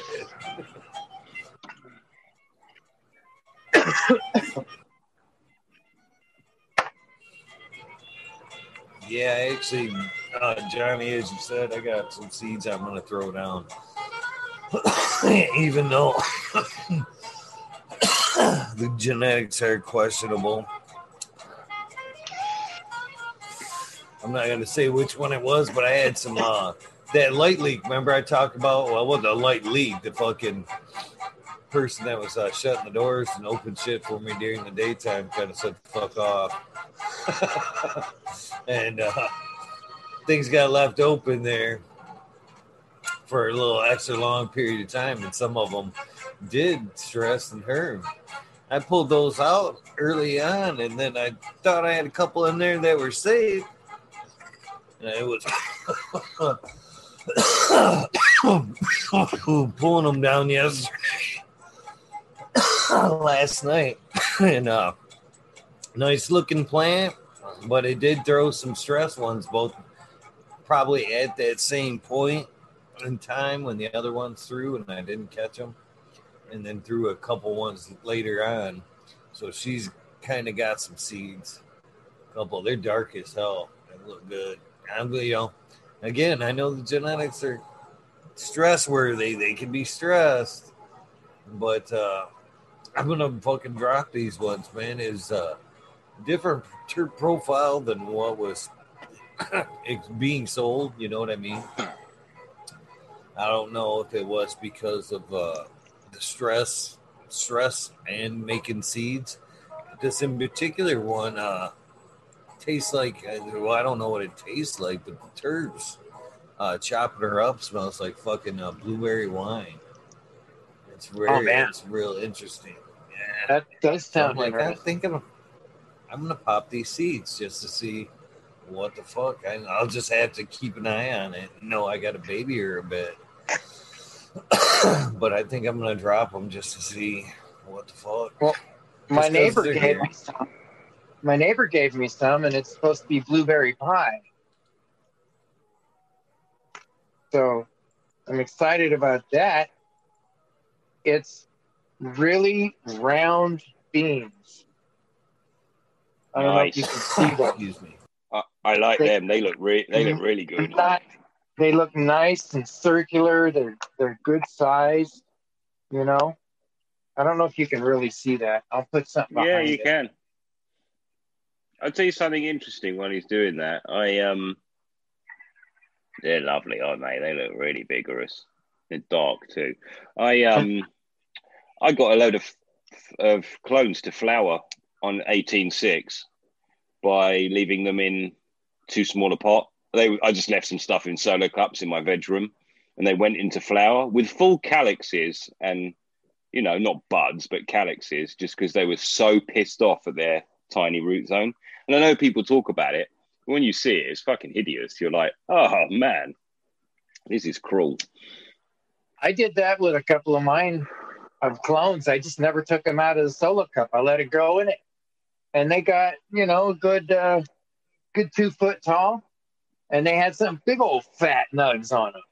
Yeah, actually, uh, Johnny, as you said, I got some seeds I'm going to throw down. Even though the genetics are questionable. I'm not gonna say which one it was, but I had some uh that light leak. Remember I talked about well, what the light leak, the fucking person that was uh, shutting the doors and open shit for me during the daytime kind of said fuck off. and uh things got left open there for a little extra long period of time, and some of them did stress and hurt. I pulled those out early on, and then I thought I had a couple in there that were safe. And it was pulling them down yesterday, last night, and uh, nice looking plant, but it did throw some stress ones, both probably at that same point in time when the other ones threw and I didn't catch them, and then threw a couple ones later on. So she's kind of got some seeds. A couple, they're dark as hell. They look good. I'm, you know, again, I know the genetics are stress worthy. They can be stressed, but uh, I'm gonna fucking drop these ones, man. Is uh, different profile than what was being sold. You know what I mean? I don't know if it was because of uh, the stress, stress, and making seeds. This in particular one uh, tastes like well, I don't know what it tastes like, but the turds uh, chopping her up smells like fucking uh, blueberry wine. It's very, Oh, man. it's real interesting. Yeah. That does So sound like, I think I'm, I'm gonna pop these seeds just to see what the fuck. I, I'll just have to keep an eye on it. No, I got a baby or a bit, but I think I'm gonna drop them just to see what the fuck. Well, My Just 'cause neighbor gave here. me some. My neighbor gave me some, and it's supposed to be blueberry pie. So I'm excited about that. It's really round beans. I don't Nice. know if you can see that. Excuse me. I, I like They- them. They look re- they look really good. not- they look nice and circular. They're they're good size. You know, I don't know if you can really see that. I'll put something. Yeah, you it. can. I'll tell you something interesting while he's doing that. I um, they're lovely, aren't they? They look really vigorous. They're dark too. I um, I got a load of of clones to flower on eighteen six by leaving them in too small a pot. They I just left some stuff in solo cups in my bedroom, and they went into flower with full calyxes and you know not buds but calyxes, just because they were so pissed off at their tiny root zone. And I know people talk about it. But when you see it, it's fucking hideous. You're like, oh man, this is cruel. I did that with a couple of mine of clones. I just never took them out of the solo cup. I let it grow in it, and they got you know a good, uh, good two foot tall, and they had some big old fat nugs on them.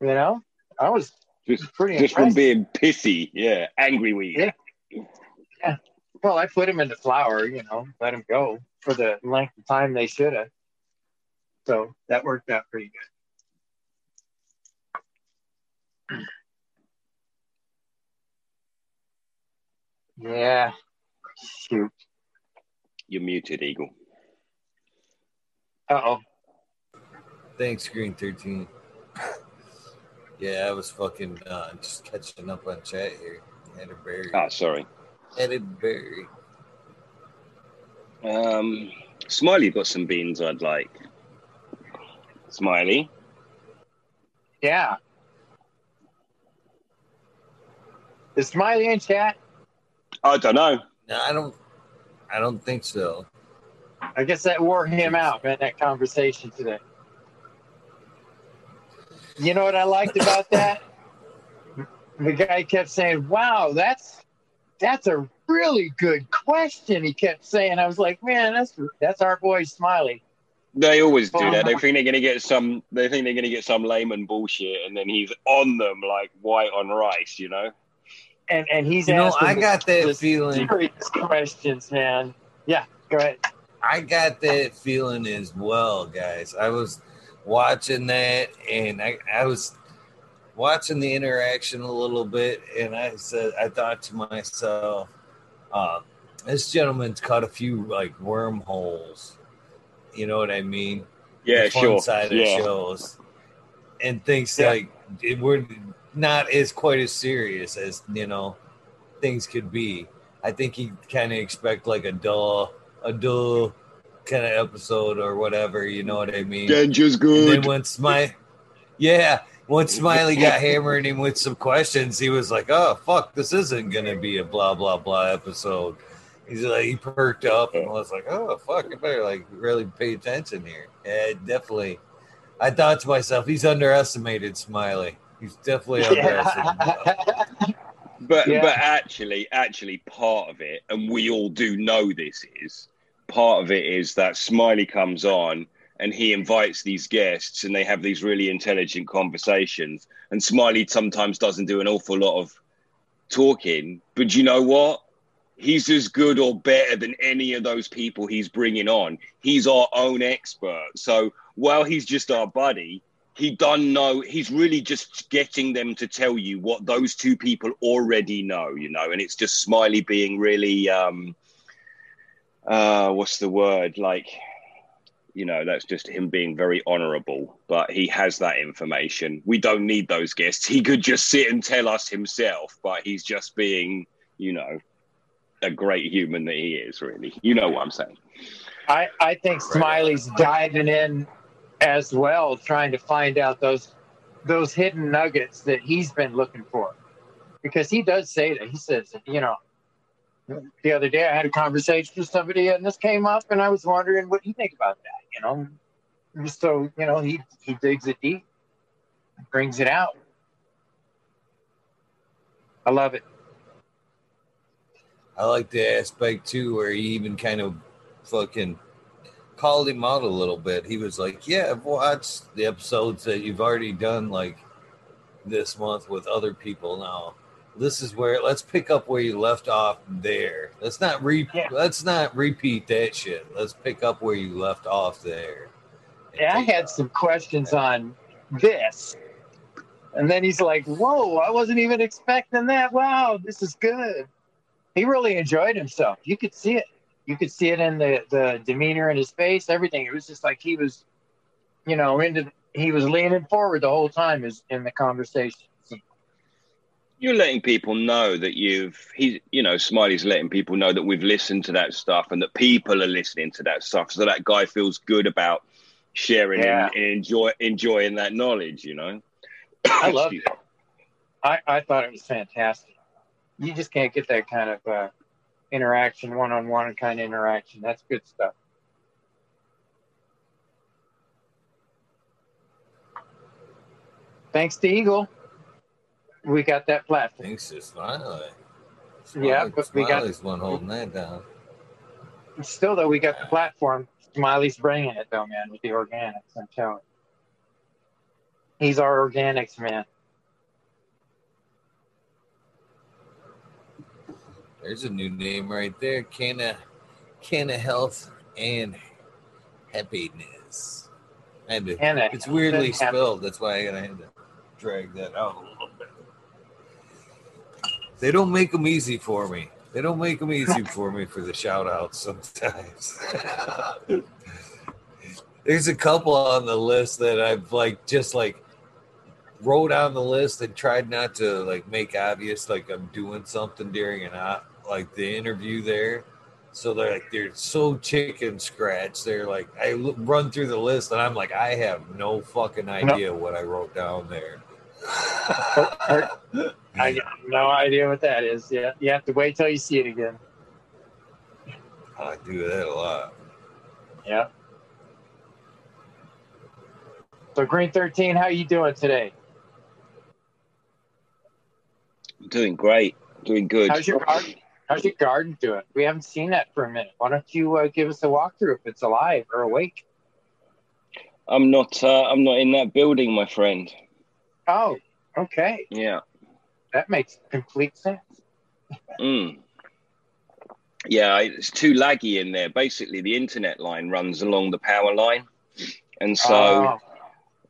You know, I was Just, pretty just from being pissy, yeah, angry weed. Yeah. well, I put them in the flower. You know, let them go for the length of time they should have. So that worked out pretty good. Yeah. Shoot. You're muted, Eagle. Uh oh. Thanks, Green Thirteen. yeah, I was fucking uh, just catching up on chat here. Had a berry. Ah, sorry. Had a berry. Um, Smiley got some beans I'd like. Smiley. Yeah. Is Smiley in chat? I don't know. No, I don't. I don't think so. I guess that wore him out, man, that conversation today. You know what I liked about that? The guy kept saying, Wow, that's that's a really good question. He kept saying, I was like, Man, that's that's our boy Smiley. They always do that. They Uh-huh. think they're gonna get some. They think they're gonna get some layman bullshit, and then he's on them like white on rice. You know. And and he's You know, I got that feeling. serious questions, man. Yeah, go ahead. I got that feeling as well, guys. I was watching that and I, I was watching the interaction a little bit and I said I thought to myself, uh, this gentleman's caught a few like wormholes. You know what I mean? Yeah, the sure. side of shows. And thinks Yeah. like it, we're not as quite as serious as you know things could be. I think he kind of expect like a dull, a dull kind of episode or whatever. You know what I mean? Danger's And good. then once my, yeah, once Smiley got hammering him with some questions, he was like, "Oh fuck, this isn't gonna be a blah blah blah episode." He's like, he perked up and was like, "Oh fuck, I better like really pay attention here." Yeah, definitely I thought to myself, he's underestimated Smiley. He's definitely underestimated. But Yeah. but actually, actually, part of it, and we all do know this is part of it is that Smiley comes on and he invites these guests, and they have these really intelligent conversations. And Smiley sometimes doesn't do an awful lot of talking, but you know what? He's as good or better than any of those people he's bringing on. He's our own expert. So while he's just our buddy, he done know he's really just getting them to tell you what those two people already know you know and it's just smiley being really um uh what's the word? Like you know that's just him being very honorable but he has that information. We don't need those guests. He could just sit and tell us himself but he's just being you know a great human that he is really. You know what i'm saying. I, I think Smiley's diving in as well, trying to find out those those hidden nuggets that he's been looking for. Because he does say that. He says, you know, the other day I had a conversation with somebody and this came up and I was wondering what you think about that, you know. So, you know, he, he digs it deep, brings it out. I love it. I like the aspect too where he even kind of fucking called him out a little bit. He was like, "Yeah, I've watched the episodes that you've already done like this month with other people. Now, this is where let's pick up where you left off there. Let's not re Yeah. let's not repeat that shit. Let's pick up where you left off there." Yeah, I had off. some questions on this. And then he's like, Whoa, I wasn't even expecting that. Wow, this is good. He really enjoyed himself. You could see it. You could see it in the, the demeanor in his face, everything. It was just like he was, you know, into he was leaning forward the whole time is in the conversation. You're letting people know that you've he you know smiley's letting people know that we've listened to that stuff and that people are listening to that stuff so that guy feels good about sharing Yeah. and, and enjoy enjoying that knowledge you know I love it. I, I thought it was fantastic. You just can't get that kind of uh, interaction, one on one kind of interaction. That's good stuff. Thanks to Eagle, we got that platform. Thanks to Smiley. Yeah, but we got- Smiley's one holding that down. Still, though, we got the platform. Smiley's bringing it, though, man, with the organics. I'm telling you. He's our organics man. There's a new name right there. Canna, Canna Health and Happiness. I had to- And it- it's weirdly spelled. That's why I had to drag that out a little bit. They don't make them easy for me. They don't make them easy for me for the shout outs sometimes. There's a couple on the list that I've like just like wrote on the list and tried not to like make obvious like I'm doing something during an op- like the interview there. So they're like they're so chicken scratch. They're like I run through the list and I'm like I have no fucking idea what I wrote down there. I got no idea what that is. Yeah, you have to wait till you see it again. I do that a lot. Yeah. So Green Thirteen, how are you doing today? I'm doing great doing good How's your garden? How's your garden doing? We haven't seen that for a minute. Why don't you uh, give us a walkthrough if it's alive or awake? i'm not uh, i'm not in that building my friend Oh, okay, yeah that makes complete sense. Mm. Yeah, it's too laggy in there. Basically, the internet line runs along the power line. And so Oh,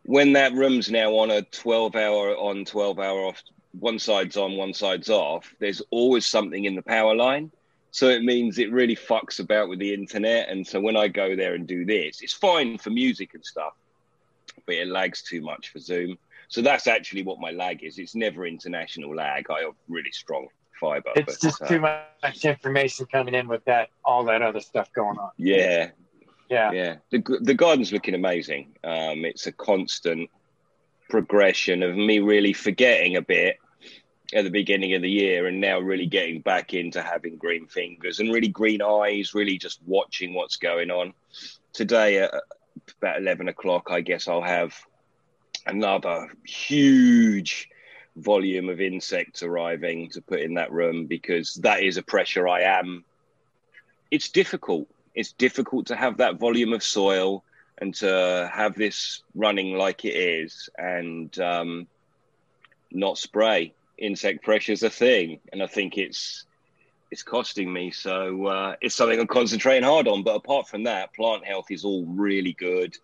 when that room's now on a 12 hour on, 12 hour off, one side's on, one side's off, there's always something in the power line. So it means it really fucks about with the internet. And so when I go there and do this, it's fine for music and stuff, but it lags too much for Zoom. So that's actually what my lag is. It's never international lag. I have really strong fiber. it's but, just uh, too much information coming in with that, all that other stuff going on. Yeah, Yeah, yeah. The the garden's looking amazing. Um, it's a constant progression of me really forgetting a bit at the beginning of the year, and now really getting back into having green fingers and really green eyes. Really just watching what's going on. Today, at about 11 o'clock, I guess I'll have another huge volume of insects arriving to put in that room because that is a pressure I am. It's difficult. It's difficult to have that volume of soil and to have this running like it is and um, not spray. Insect pressure is a thing, and I think it's it's costing me. So uh, it's something I'm concentrating hard on. But apart from that, plant health is all really good,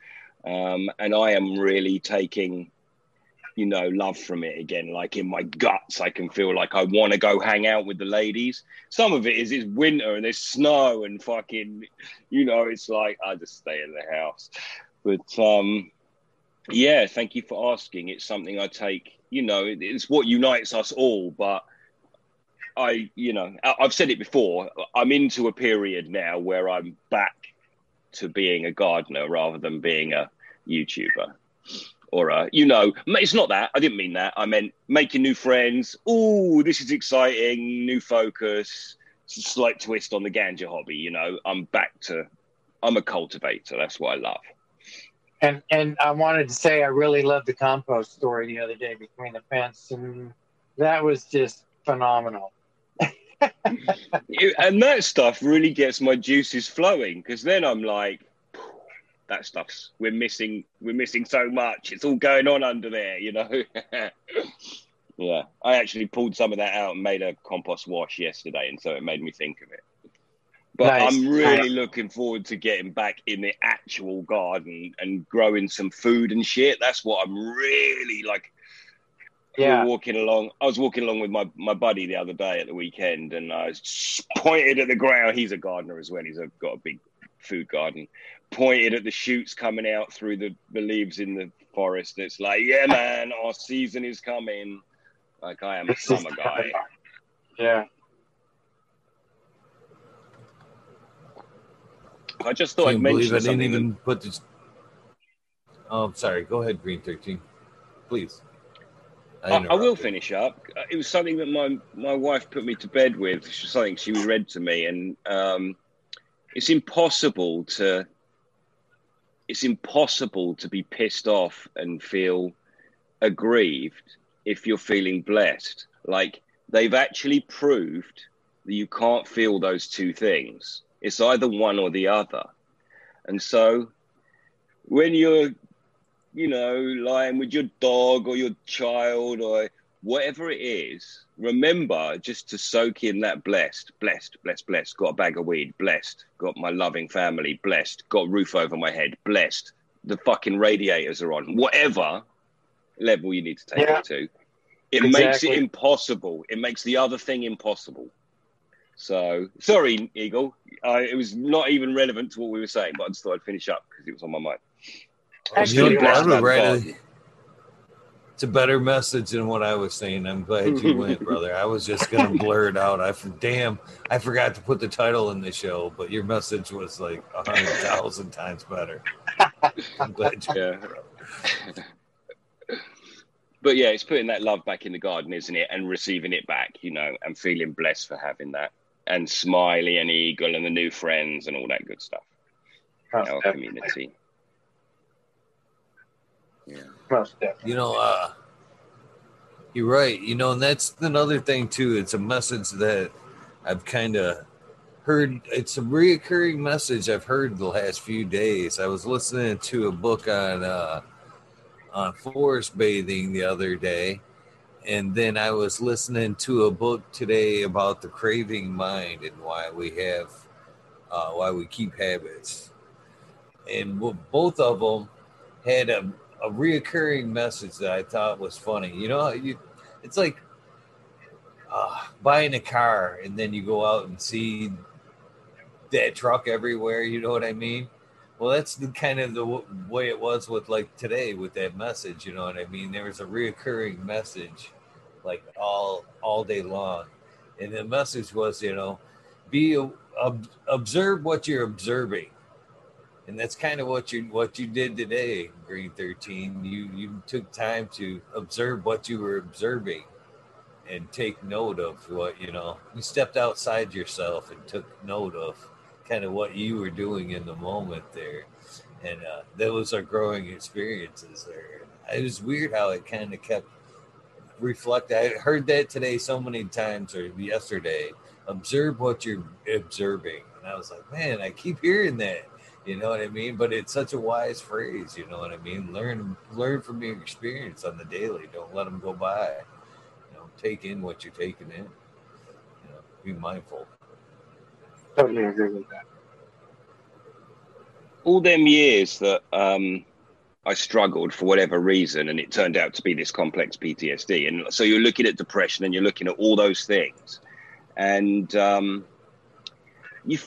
um, and I am really taking you know, love from it again. Like in my guts, I can feel like I want to go hang out with the ladies. Some of it is it's winter and there's snow and fucking, you know, it's like I just stay in the house. But um, yeah, thank you for asking. It's something I take. You know, it's what unites us all. But I, you know, I've said it before. I'm into a period now where I'm back to being a gardener rather than being a YouTuber or a, you know, it's not that. I didn't mean that. I meant making new friends. Oh, this is exciting. New focus. Slight twist on the ganja hobby. You know, I'm back to. I'm a cultivator. That's what I love. And and I wanted to say I really loved the compost story the other day between the fence, and that was just phenomenal. And that stuff really gets my juices flowing because then I'm like, that stuff's we're missing we're missing so much. It's all going on under there you know? Yeah i actually pulled some of that out and made a compost wash yesterday and so it made me think of it. But nice. i'm really looking forward to getting back in the actual garden and growing some food and shit. That's what i'm really like yeah. We walking along. I was walking along with my, my buddy the other day at the weekend, and I was pointed at the ground. He's a gardener as well. He's a, got a big food garden, pointed at the shoots coming out through the, the leaves in the forest. It's like, yeah, man, our season is coming. Like I am a summer guy. Yeah. I just thought I'd mention I didn't even that... put this. Oh, I'm sorry. Go ahead, Green Thirteen, please. I, I, will finish up. It was something that my my wife put me to bed with. Something she read to me, and um, it's impossible to it's impossible to be pissed off and feel aggrieved if you're feeling blessed. Like they've actually proved that you can't feel those two things. It's either one or the other. And so when you're, you know, lying with your dog or your child or whatever it is, remember just to soak in that blessed, blessed, blessed, blessed. Got a bag of weed, blessed. Got my loving family, blessed. Got a roof over my head, blessed. The fucking radiators are on. Whatever level you need to take yeah. it to, it exactly. makes it impossible. It makes the other thing impossible. So sorry, Eagle. Uh, it was not even relevant to what we were saying, but I just thought I'd finish up because it was on my mind. Actually, you it's a better message than what I was saying. I'm glad you went, brother. I was just gonna blur it out. I damn, I forgot to put the title in the show, but your message was like a hundred thousand times better. I'm glad you. Yeah. but yeah, it's putting that love back in the garden, isn't it? And receiving it back, you know, and feeling blessed for having that. And Smiley and Eagle and the new friends and all that good stuff. Our community. Yeah. You know, uh, you're right. You know, and that's another thing too. It's a message that I've kind of heard. It's a reoccurring message I've heard the last few days. I was listening to a book on uh, on forest bathing the other day, and then I was listening to a book today about the craving mind and why we have uh, why we keep habits. And both of them had a a reoccurring message that I thought was funny. You know, you it's like uh, buying a car and then you go out and see that truck everywhere. You know what I mean? Well, that's the kind of the w- way it was with like today with that message. You know what I mean? There was a reoccurring message, like all all day long, and the message was, you know, be ob- observe what you're observing and that's kind of what you what you did today green 13 you you took time to observe what you were observing and take note of what you know you stepped outside yourself and took note of kind of what you were doing in the moment there and uh, those are growing experiences there. It was weird how it kind of kept reflect. I heard that today so many times, or yesterday. Observe what you're observing, and I was like, man, I keep hearing that. You know what I mean? But it's such a wise phrase. You know what I mean? Learn, learn from your experience on the daily. Don't let them go by. You know, take in what you're taking in. You know, be mindful. Totally agree with that. All them years that um, I struggled for whatever reason, and it turned out to be this complex PTSD. And so you're looking at depression, and you're looking at all those things, and um, you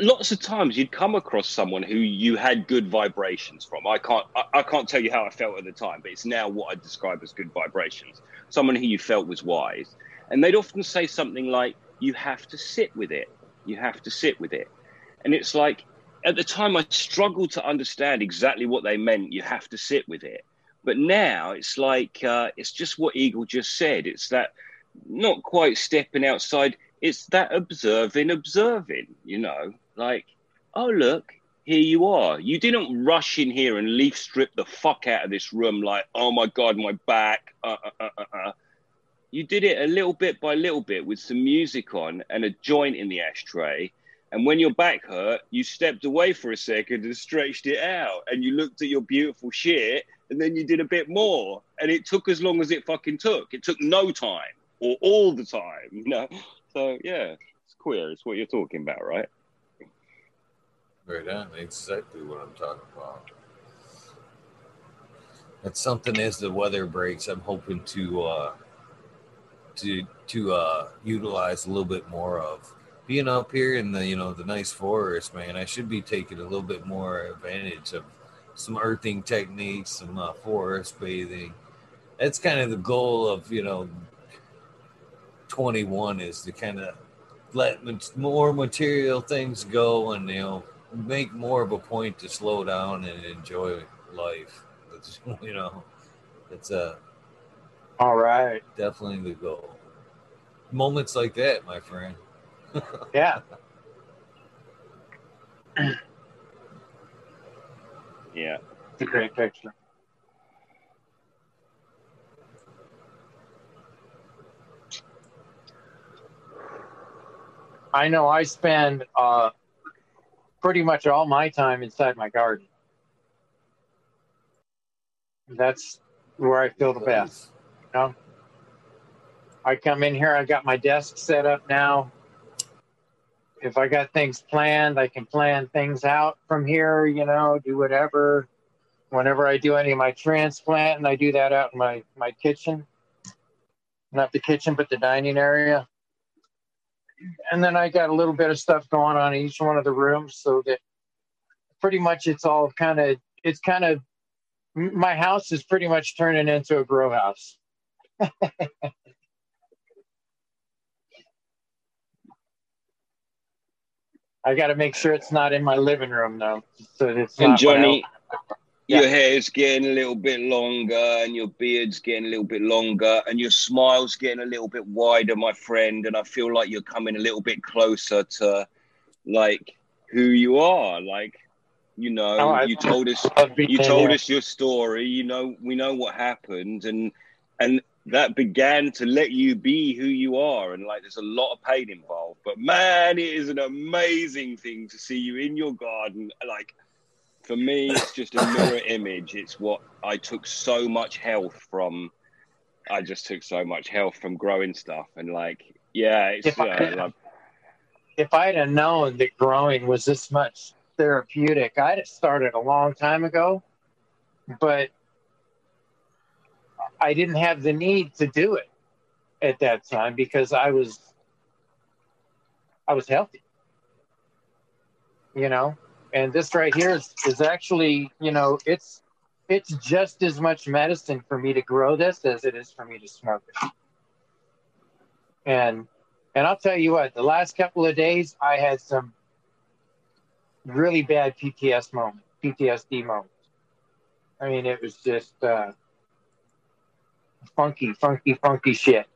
lots of times you'd come across someone who you had good vibrations from. I can't I, I, can't tell you how I felt at the time, but it's now what I describe as good vibrations. Someone who you felt was wise. And they'd often say something like, You have to sit with it. You have to sit with it. And it's like at the time I struggled to understand exactly what they meant, you have to sit with it. But now it's like uh, it's just what Eagle just said. It's that not quite stepping outside it's that observing, observing, you know, like, oh, look, here you are. You didn't rush in here and leaf strip the fuck out of this room like, oh my God, my back. Uh, uh, uh, uh, uh. You did it a little bit by little bit with some music on and a joint in the ashtray. And when your back hurt, you stepped away for a second and stretched it out. And you looked at your beautiful shit and then you did a bit more. And it took as long as it fucking took. It took no time or all the time, you know? So yeah, it's queer. It's what you're talking about, right? Right on. Exactly what I'm talking about. It's something as the weather breaks, I'm hoping to uh, to to uh, utilize a little bit more of being up here in the you know the nice forest, man. I should be taking a little bit more advantage of some earthing techniques, some uh, forest bathing. That's kind of the goal of you know 21 is to kind of let more material things go and you know make more of a point to slow down and enjoy life. That's, you know, it's a uh, all right. Definitely the goal. Moments like that, my friend. yeah. yeah. It's a great picture. I know I spend uh, pretty much all my time inside my garden. That's where I feel the best. You know? I come in here, I got my desk set up now. If I got things planned, I can plan things out from here, you know, do whatever. Whenever I do any of my transplant, and I do that out in my, my kitchen. Not the kitchen, but the dining area and then I got a little bit of stuff going on in each one of the rooms so that pretty much it's all kind of it's kind of my house is pretty much turning into a grow house. I got to make sure it's not in my living room though, so it's and Johnny, yeah. your hair's getting a little bit longer and your beard's getting a little bit longer and your smile's getting a little bit wider my friend and i feel like you're coming a little bit closer to like who you are. Like you know oh, you told us you told us your story. You know we know what happened and and that began to let you be who you are and like there's a lot of pain involved. But man it is an amazing thing to see you in your garden like for me, it's just a mirror image. It's what I took so much health from. I just took so much health from growing stuff, and like, yeah, it's. If, I, like, if I'd have known that growing was this much therapeutic, I'd have started a long time ago. But I didn't have the need to do it at that time because I was I was healthy. You know, and this right here is, is actually you know it's it's just as much medicine for me to grow this as it is for me to smoke it. And and i'll tell you what the last couple of days i had some really bad pts ptsd moments i mean it was just uh funky funky funky shit.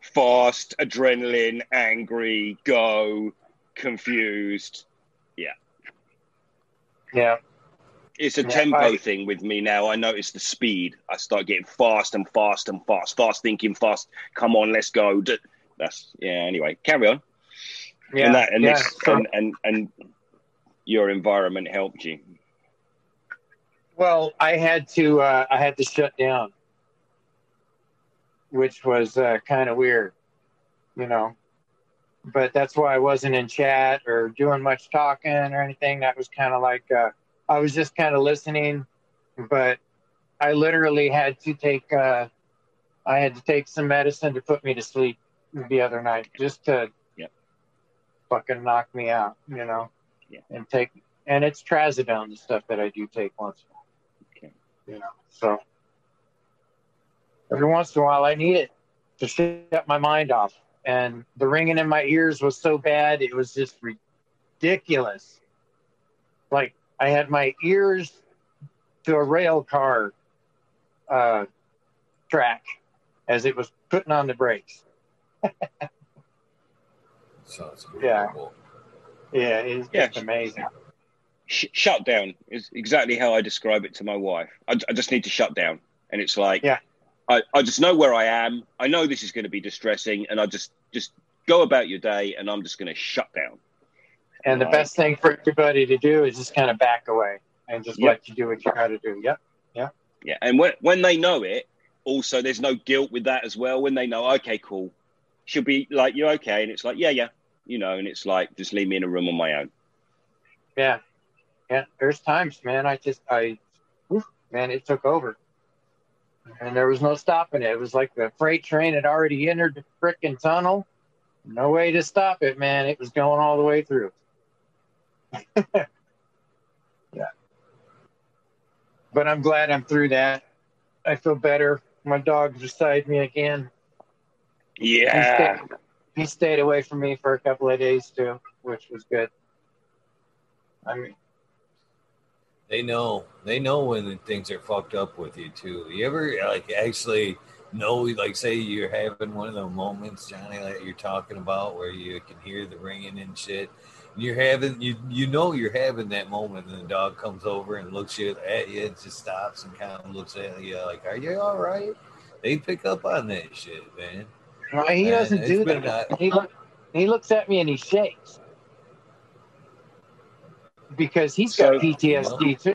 Fast adrenaline angry go confused. Yeah Yeah. It's a Yeah, tempo I- thing with me now. I notice the speed. I start getting fast and fast and fast, fast thinking, fast. Come on, let's go. That's yeah. Anyway, carry on. Yeah. and that and yeah. this So- and, and and your environment helped you. Well, I had to uh, I had to shut down, which was uh, kind of weird, you know. But that's why I wasn't in chat or doing much talking or anything. That was kind of like uh, I was just kind of listening, but I literally had to take uh, I had to take some medicine to put me to sleep the other night, just to Yep. fucking knock me out, you know. Yeah. And take and it's trazodone, the stuff that I do take once Okay. you know. So every once in a while, I need it to shut my mind off. And the ringing in my ears was so bad, it was just ridiculous. Like I had my ears to a rail car uh, track as it was putting on the brakes. Sounds Yeah. Yeah, it's Yeah. just amazing. Sh- shut down is exactly how I describe it to my wife. I, I just need to shut down, and it's like, Yeah. I, I just know where I am. I know this is going to be distressing, and I just just go about your day, and I'm just going to shut down. And the best thing for everybody to do is just kind of back away and just Yep. let you do what you got to do. Yep. Yeah, Yeah. and when when they know it, also there's no guilt with that as well. When they know, okay, cool, she'll be like, "You're okay," and it's like, "Yeah, yeah," you know, and it's like, just leave me in a room on my own. Yeah. Yeah. There's times, man, I just, I, man, it took over. And there was no stopping it. It was like the freight train had already entered the frickin' tunnel. No way to stop it, man. It was going all the way through. yeah. But I'm glad I'm through that. I feel better. My dog's beside me again. Yeah, He stayed away from me for a couple of days too, which was good. I mean, They know. They know when things are fucked up with you too. You ever like actually know, like, say you're having one of those moments, Johnny, like you're talking about, where you can hear the ringing and shit. And you're having, you you know, you're having that moment, and the dog comes over and looks you at you, and just stops and kind of looks at you, like, "Are you all right?" They pick up on that shit, man. Right, he Man, doesn't do that. a- He look, he looks at me and he shakes because he's got So- PTSD too.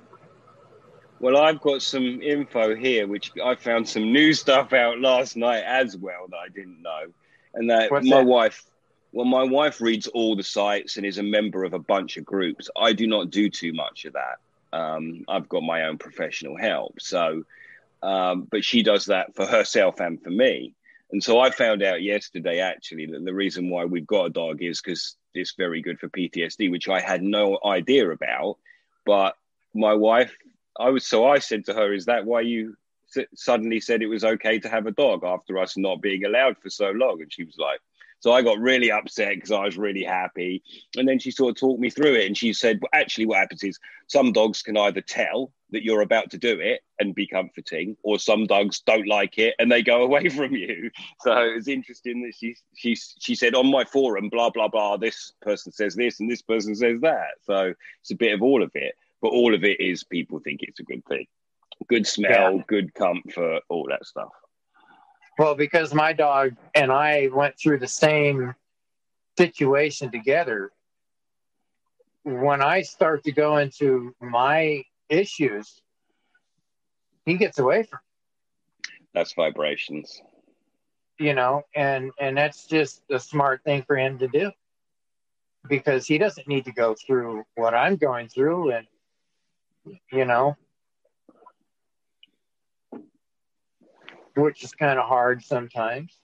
Well, I've got some info here, which I found some new stuff out last night as well that I didn't know, and that What's my that? wife. Well, my wife reads all the sites and is a member of a bunch of groups. I do not do too much of that. Um, I've got my own professional help, so um, but she does that for herself and for me. And so I found out yesterday actually that the reason why we've got a dog is because it's very good for PTSD, which I had no idea about. But my wife I was so I said to her, "Is that why you suddenly said it was okay to have a dog after us not being allowed for so long?" And she was like, "So I got really upset because I was really happy." And then she sort of talked me through it, and she said, well, "Actually, what happens is some dogs can either tell that you're about to do it and be comforting, or some dogs don't like it and they go away from you." So it's interesting that she she she said on my forum, blah blah blah. This person says this and this person says that. So it's a bit of all of it but all of it is people think it's a good thing. Good smell, good comfort, all that stuff. Well, because my dog and I went through the same situation together. When I start to go into my issues, he gets away from That's vibrations. you know, and and that's just a smart thing for him to do because he doesn't need to go through what I'm going through, and you know, which is kind of hard sometimes.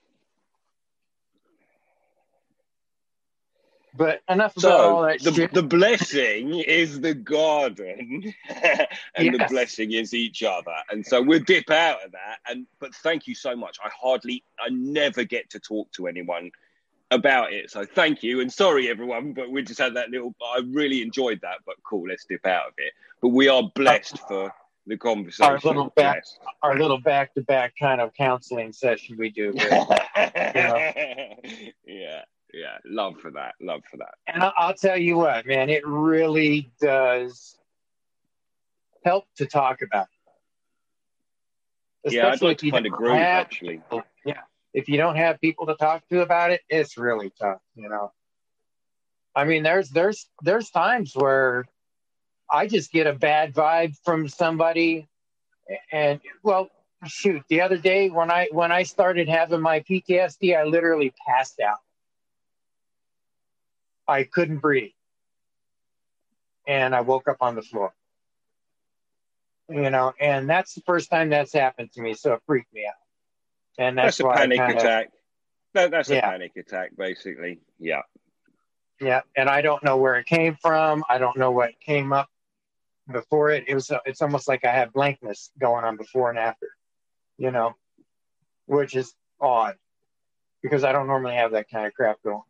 But enough about all that the, shit. the blessing is the garden, and the blessing is each other. And so we'll dip out of that. And but thank you so much. I hardly, I never get to talk to anyone about it. So thank you and sorry everyone, but we just had that little. I really enjoyed that. But cool, let's dip out of it. But we are blessed for the conversation. Our little back-. Our little back-to-back kind of counseling session we do. yeah, yeah. Love for that. Love for that. And I'll tell you what, man, it really does help to talk about it. Yeah, I'd Especially like to find a group have- actually. Yeah, if you don't have people to talk to about it, it's really tough. You know, I mean, there's there's there's times where I just get a bad vibe from somebody, and well, shoot, the other day when I when I started having my PTSD, I literally passed out. I couldn't breathe, and I woke up on the floor. You know, and that's the first time that's happened to me, so it freaked me out. And that's, That's, a why panic kinda- attack. That, that's a Yeah. panic attack, basically. Yeah. Yeah, and I don't know where it came from. I don't know what came up before it. It was. It's almost like I have blankness going on before and after, you know, which is odd because I don't normally have that kind of crap going.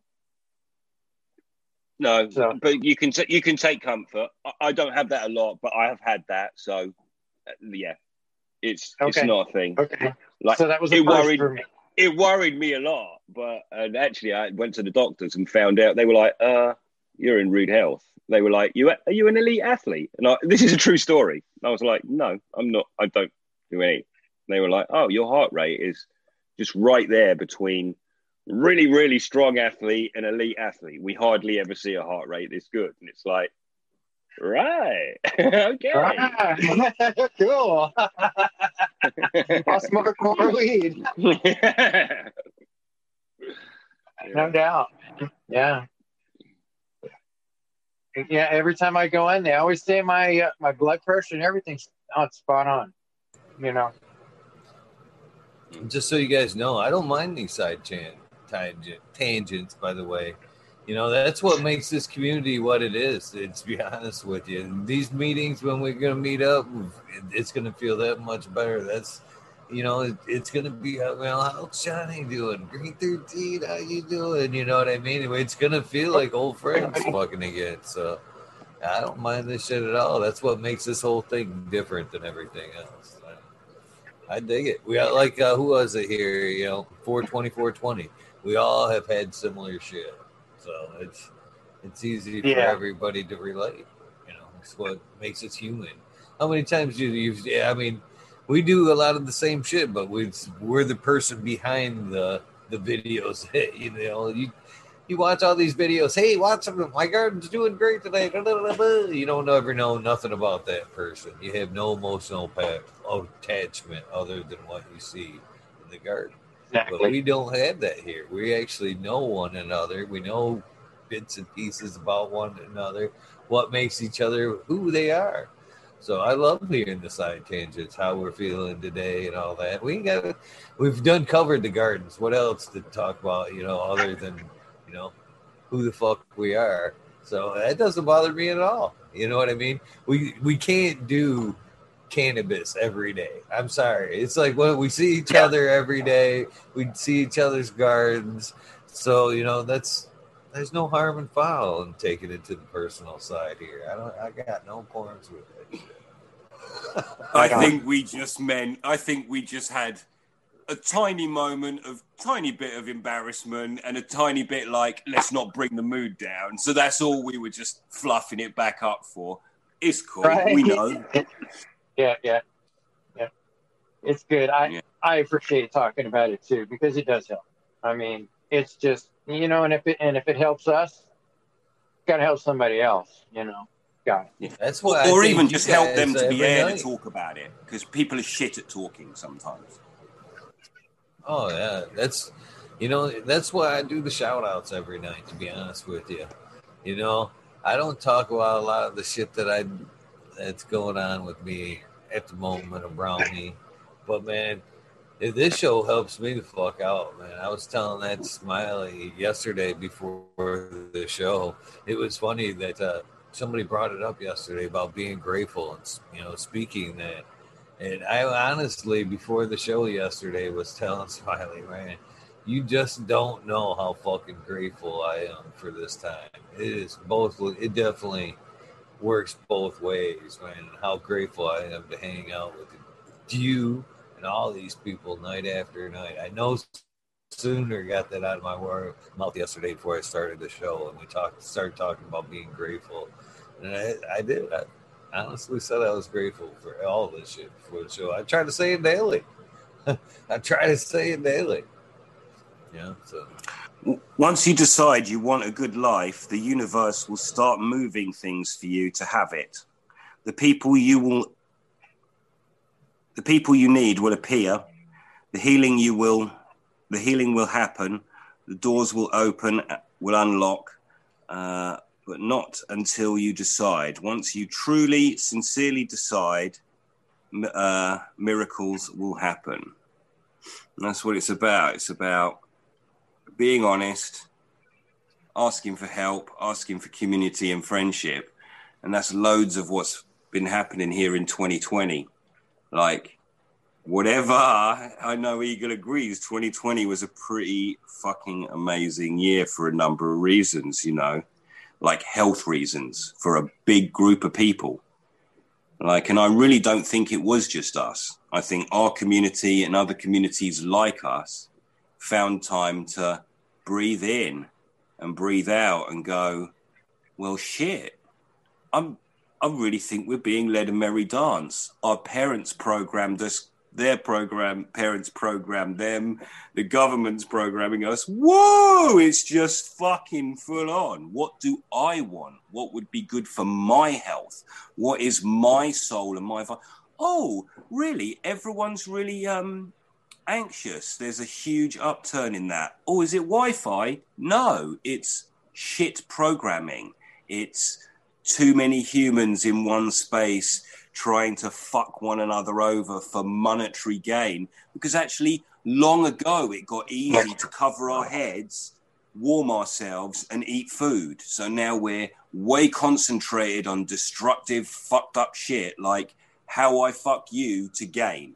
No, So- but you can t- you can take comfort. I, I don't have that a lot, but I have had that. So, uh, yeah, it's it's not a thing. Okay, Like so that was a it worried- for me. it worried me a lot, but and actually I went to the doctors and found out they were like, "Uh, you're in rude health." They were like, "You are you an elite athlete?" And I, this is a true story. And I was like, "No, I'm not. I don't do any." And they were like, "Oh, your heart rate is just right there between really, really strong athlete and elite athlete. We hardly ever see a heart rate this good." And it's like, right, okay. Cool. I'll smoke more weed, no doubt. Yeah. Yeah, every time I go in, they always say my uh, my blood pressure and everything's it's spot on. You know. just so you guys know, I don't mind these side chan- tangent tangents. By the way, you know that's what makes this community what it is. It's be honest with you. These meetings when we're gonna meet up, it's gonna feel that much better. That's you know, it, it's gonna be uh, well. How's Johnny doing? Green thirteen, how you doing? You know what I mean? It's gonna feel like old friends fucking again. So. I don't mind this shit at all. That's what makes this whole thing different than everything else. I dig it. We got like uh, who was it here? You know, four twenty four twenty. We all have had similar shit, so it's it's easy for everybody to relate. You know, it's what makes us human. How many times do you? Yeah, I mean, we do a lot of the same shit, but we we're the person behind the the videos. You know, you you watch all these videos. Hey, watch them. My garden's doing great today. You don't ever know nothing about that person. You have no emotional attachment other than what you see in the garden. Exactly. But we don't have that here. We actually know one another. We know bits and pieces about one another, what makes each other who they are. So I love hearing the side tangents, how we're feeling today and all that. We got we've done covered the gardens. What else to talk about, you know, other than, you know, who the fuck we are. So that doesn't bother me at all. You know what I mean? We we can't do cannabis every day. I'm sorry. It's like when we see each other every day, we see each other's gardens. So, you know, that's there's no harm and foul in taking it to the personal side here. I don't I got no qualms with shit. I think we just meant. I think we just had a tiny moment of tiny bit of embarrassment and a tiny bit like let's not bring the mood down. So that's all we were just fluffing it back up for. It's cool. Right. We know. Yeah, yeah, yeah. It's good. I Yeah. I appreciate talking about it too because it does help. I mean, it's just you know, and if it and if it helps us, got to help somebody else. You know, got it. That's why I or think even just help them to be every able to talk about it because people are shit at talking sometimes. Oh yeah, that's you know that's why I do the shout outs every night. To be honest with you, you know I don't talk about a lot of the shit that I that's going on with me at the moment around me, but man, if this show helps me the fuck out, man. I was telling that Smiley yesterday before the show. It was funny that uh, somebody brought it up yesterday about being grateful and you know speaking that. And I honestly, before the show yesterday, was telling Smiley, man, you just don't know how fucking grateful I am for this time. It is both, it definitely works both ways, man. How grateful I am to hang out with you and all these people night after night. I know Sooner got that out of my mouth yesterday before I started the show, and we talked, started talking about being grateful. And I, I did. I, honestly said I was grateful for all this shit before the show. I try to say it daily. I try to say it daily. Yeah. So Once you decide you want a good life, the universe will start moving things for you to have it. The people you will the people you need will appear. The healing you will the healing will happen. The doors will open, will unlock, uh, but not until you decide. Once you truly, sincerely decide, uh, miracles will happen. And that's what it's about. It's about being honest, asking for help, asking for community and friendship. And that's loads of what's been happening here in 2020. Like, whatever, I know Eagle agrees, 2020 was a pretty fucking amazing year for a number of reasons, you know, like health reasons for a big group of people. Like, and I really don't think it was just us. I think our community and other communities like us found time to breathe in and breathe out and go, well, shit, I'm, I really think we're being led a merry dance. Our parents programmed us, their program, parents program them, the government's programming us. Whoa, it's just fucking full on. What do I want? What would be good for my health? What is my soul and my. Oh, really? Everyone's really um, anxious. There's a huge upturn in that. Oh, is it Wi Fi? No, it's shit programming. It's too many humans in one space trying to fuck one another over for monetary gain. Because actually, long ago, it got easy to cover our heads, warm ourselves, and eat food. So now we're way concentrated on destructive, fucked up shit like how I fuck you to gain.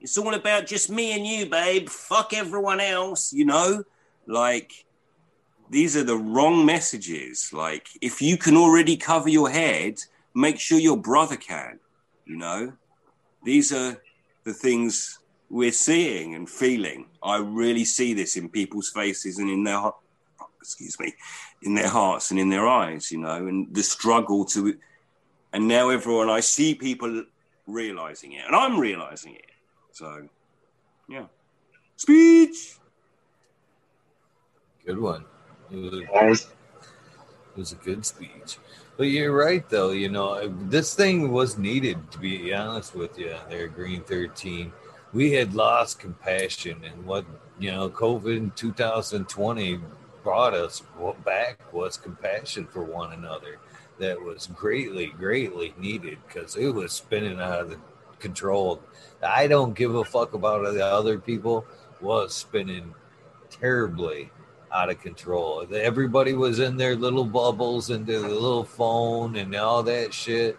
It's all about just me and you, babe. Fuck everyone else, you know? Like, these are the wrong messages. Like, if you can already cover your head, make sure your brother can, you know? These are the things we're seeing and feeling. I really see this in people's faces and in their, excuse me, in their hearts and in their eyes, you know, and the struggle to, and now everyone, I see people realizing it and I'm realizing it. So, yeah. Speech. good one. It was, a, it was a good speech. But you're right, though. You know, uh, this thing was needed. To be honest with you, there, Green Thirteen. We had lost compassion, and what you know, COVID in 2020 brought us back was compassion for one another. That was greatly, greatly needed because it was spinning out of control. I don't give a fuck about the other people. Was spinning terribly out of control. Everybody was in their little bubbles and their little phone and all that shit.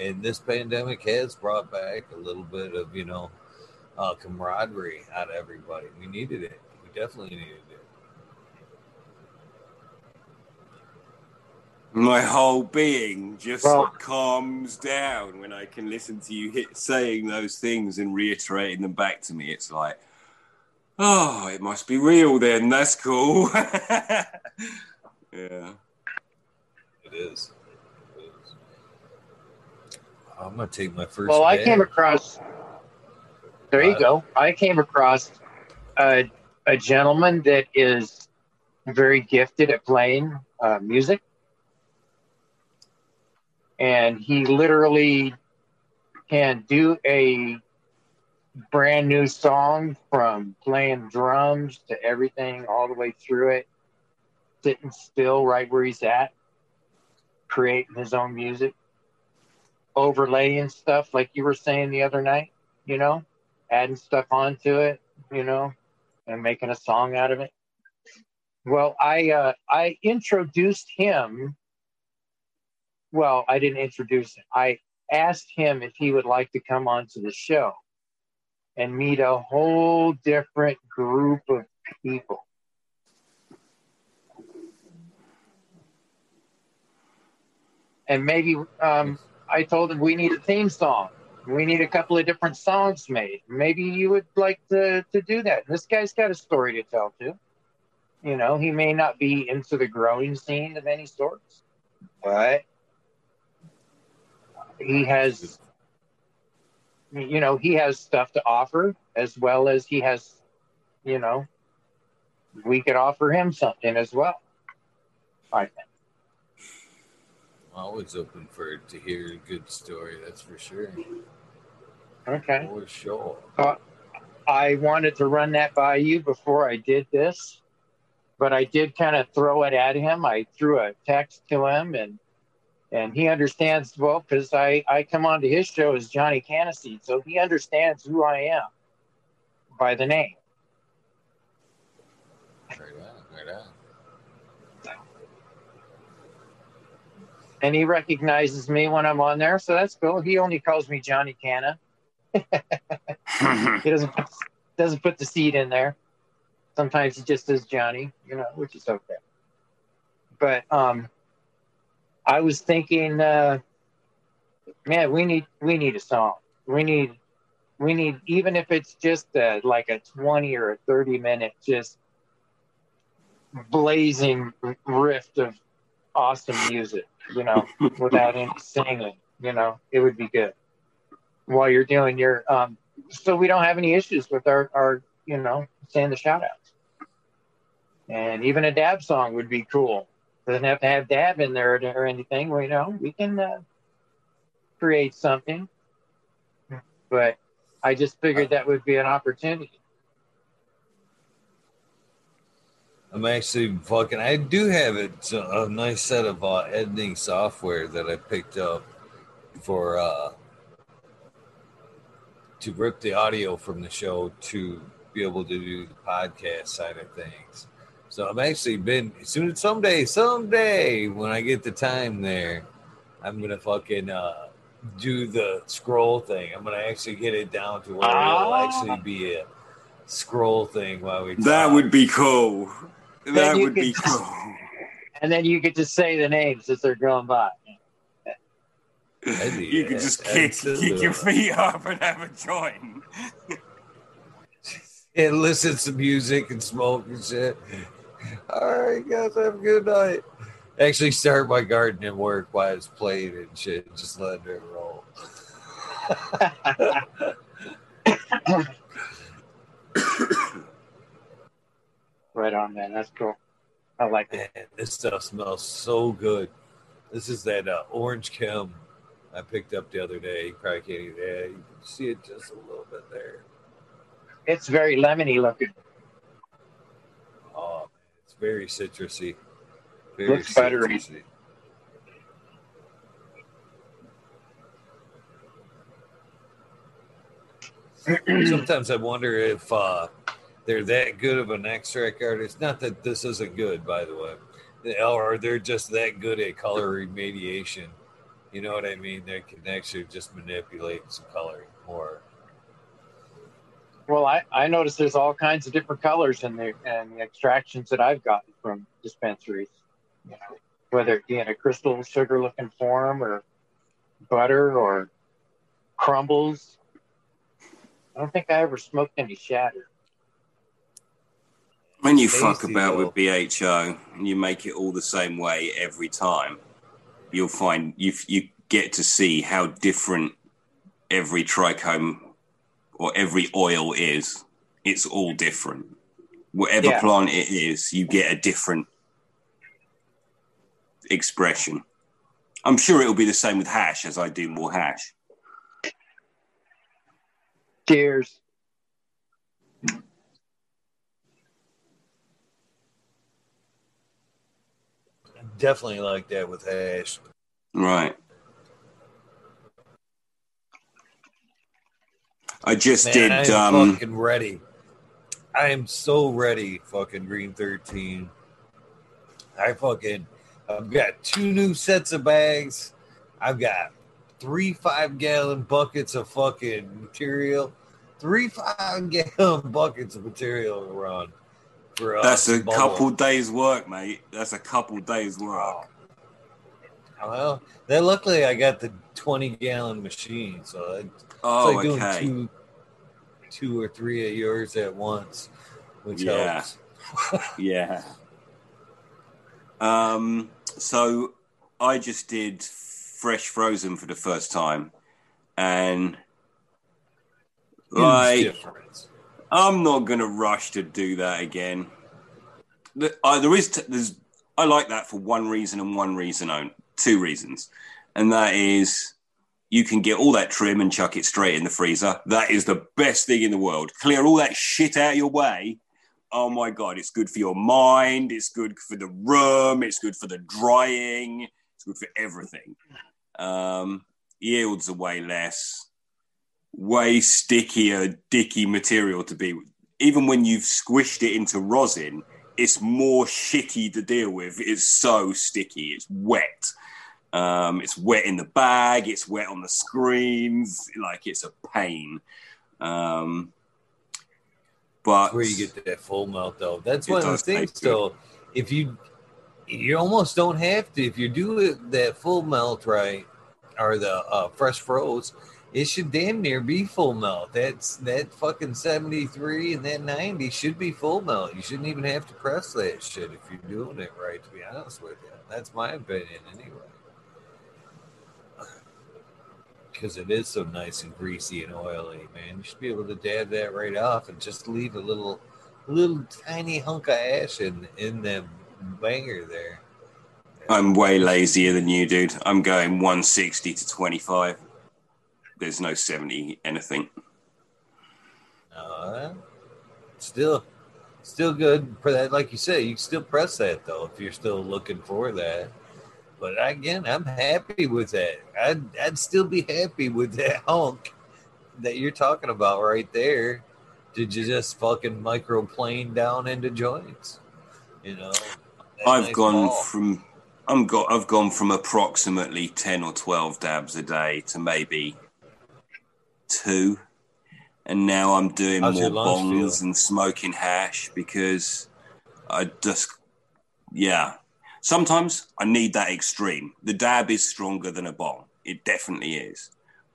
And this pandemic has brought back a little bit of, you know, uh, camaraderie out of everybody. We needed it. We definitely needed it. My whole being just Well- calms down when I can listen to you hit, saying those things and reiterating them back to me. It's like, oh, it must be real then. That's cool. yeah. It is. It is. I'm gonna take my first. well, I came across. There you Uh, go. I came across a, a gentleman that is very gifted at playing uh, music. And he literally can do a brand new song from playing drums to everything all the way through it, sitting still right where he's at, creating his own music, overlaying stuff like you were saying the other night, you know, adding stuff onto it, you know, and making a song out of it. Well, I uh, I introduced him. Well, I didn't introduce him. I asked him if he would like to come onto the show and meet a whole different group of people. And maybe um, I told him we need a theme song. We need a couple of different songs made. Maybe you would like to, to do that. This guy's got a story to tell too. You know, he may not be into the growing scene of any sorts, but he has, you know, he has stuff to offer as well as he has, you know, we could offer him something as well. I think. Always open for to hear a good story. That's for sure. Okay. For sure. Uh, I wanted to run that by you before I did this, but I did kind of throw it at him. I threw a text to him, and and he understands well because I I come onto his show as Johnny Cannaseed, so he understands who I am by the name. Right on. Right on. and he recognizes me when I'm on there, so that's cool. He only calls me Johnny Canna. he doesn't put, doesn't put the seed in there. Sometimes he just says Johnny, you know, which is okay. But um, I was thinking, uh, man, we need we need a song. We need we need even if it's just a, like a twenty or a thirty minute just blazing riff of awesome music, you know, without any singing, you know, it would be good. While you're doing your um so we don't have any issues with our our you know saying the shout outs and even a dab song would be cool doesn't have to have dab in there or anything well, you know we can uh, create something but i just figured that would be an opportunity I'm actually fucking. I do have it a nice set of uh, editing software that I picked up for uh, to rip the audio from the show to be able to do the podcast side of things. So I've actually been soon someday, someday when I get the time there, I'm gonna fucking uh, do the scroll thing. I'm gonna actually get it down to where it'll Ah. actually be a scroll thing while we. that would be cool. That you would be could- cool. and then you get to say the names as they're going by be You could just kick, kick your feet up and have a joint. and listen to music and smoke and shit. All right, guys, have a good night. Actually, start my garden and work while it's playing and shit. Just let it roll. right on man that's cool i like it Man, this stuff smells so good. This is that uh, orange chem I picked up the other day. You probably can't even, yeah, you can see it just a little bit there. it's very lemony looking very citrusy. Very Looks citrusy. Sometimes I wonder if uh, they're that good of an extract artist. Not that this isn't good, by the way, or they're just that good at color remediation. You know what I mean? They can actually just manipulate some color more. Well, I, I noticed there's all kinds of different colors in the and the extractions that I've gotten from dispensaries. You know, whether it be in a crystal sugar looking form or butter or crumbles. I don't think I ever smoked any shatter. When you Tasty, fuck about though. with BHO and you make it all the same way every time, you'll find you you get to see how different every trichome or every oil is. It's all different. Whatever Yeah. plant it is, you get a different expression. I'm sure it'll be the same with hash as I do more hash. Cheers. Definitely like that with hash. Right. I just Man, did. I'm Um, fucking ready. I am so ready, fucking Green 13. I fucking, I've got two new sets of bags. I've got three five gallon buckets of fucking material, three five gallon buckets of material to run. For uh, that's a couple days' work, mate. That's a couple days' work. Well, then luckily I got the 20 gallon machine, so it's Oh, like doing okay. two, two or three of yours at once, which Yeah. helps. Yeah. Um. So I just did fresh frozen for the first time, and like. I'm not gonna rush to do that again. The- uh, there is t- there's I like that for one reason and one reason only, two reasons, and that is you can get all that trim and chuck it straight in the freezer. That is the best thing in the world. Clear all that shit out of your way. Oh my god, it's good for your mind. It's good for the room. It's good for the drying. It's good for everything. Um, yields are way less way stickier, dicky material to be. Even when you've squished it into rosin, it's more shitty to deal with. It's so sticky. It's wet. Um, it's wet in the bag. It's wet on the screens. Like it's a pain. Um, but That's where you get that full melt though. That's one of the things though. If you you almost don't have to if you do that full melt right or the uh, fresh froze, it should damn near be full melt. That's that fucking 73 and that 90 should be full melt. You shouldn't even have to press that shit if you're doing it right, to be honest with you. That's my opinion anyway. Because it is so nice and greasy and oily, man. You should be able to dab that right off and just leave a little little tiny hunk of ash in in the banger there. I'm way lazier than you, dude. I'm going 160 to 25. There's no 70 anything. Uh, still, still good for that. Like you say, you can still press that though if you're still looking for that. But again, I'm happy with that. I'd, I'd still be happy with that hunk that you're talking about right there. Did you just fucking microplane down into joints? You know, I've nice gone ball. from I'm got I've gone from approximately 10 or 12 dabs a day to maybe two. And now I'm doing How's more bongs feel? and smoking hash because I just yeah. Sometimes I need that extreme. The dab is stronger than a bong. It definitely is.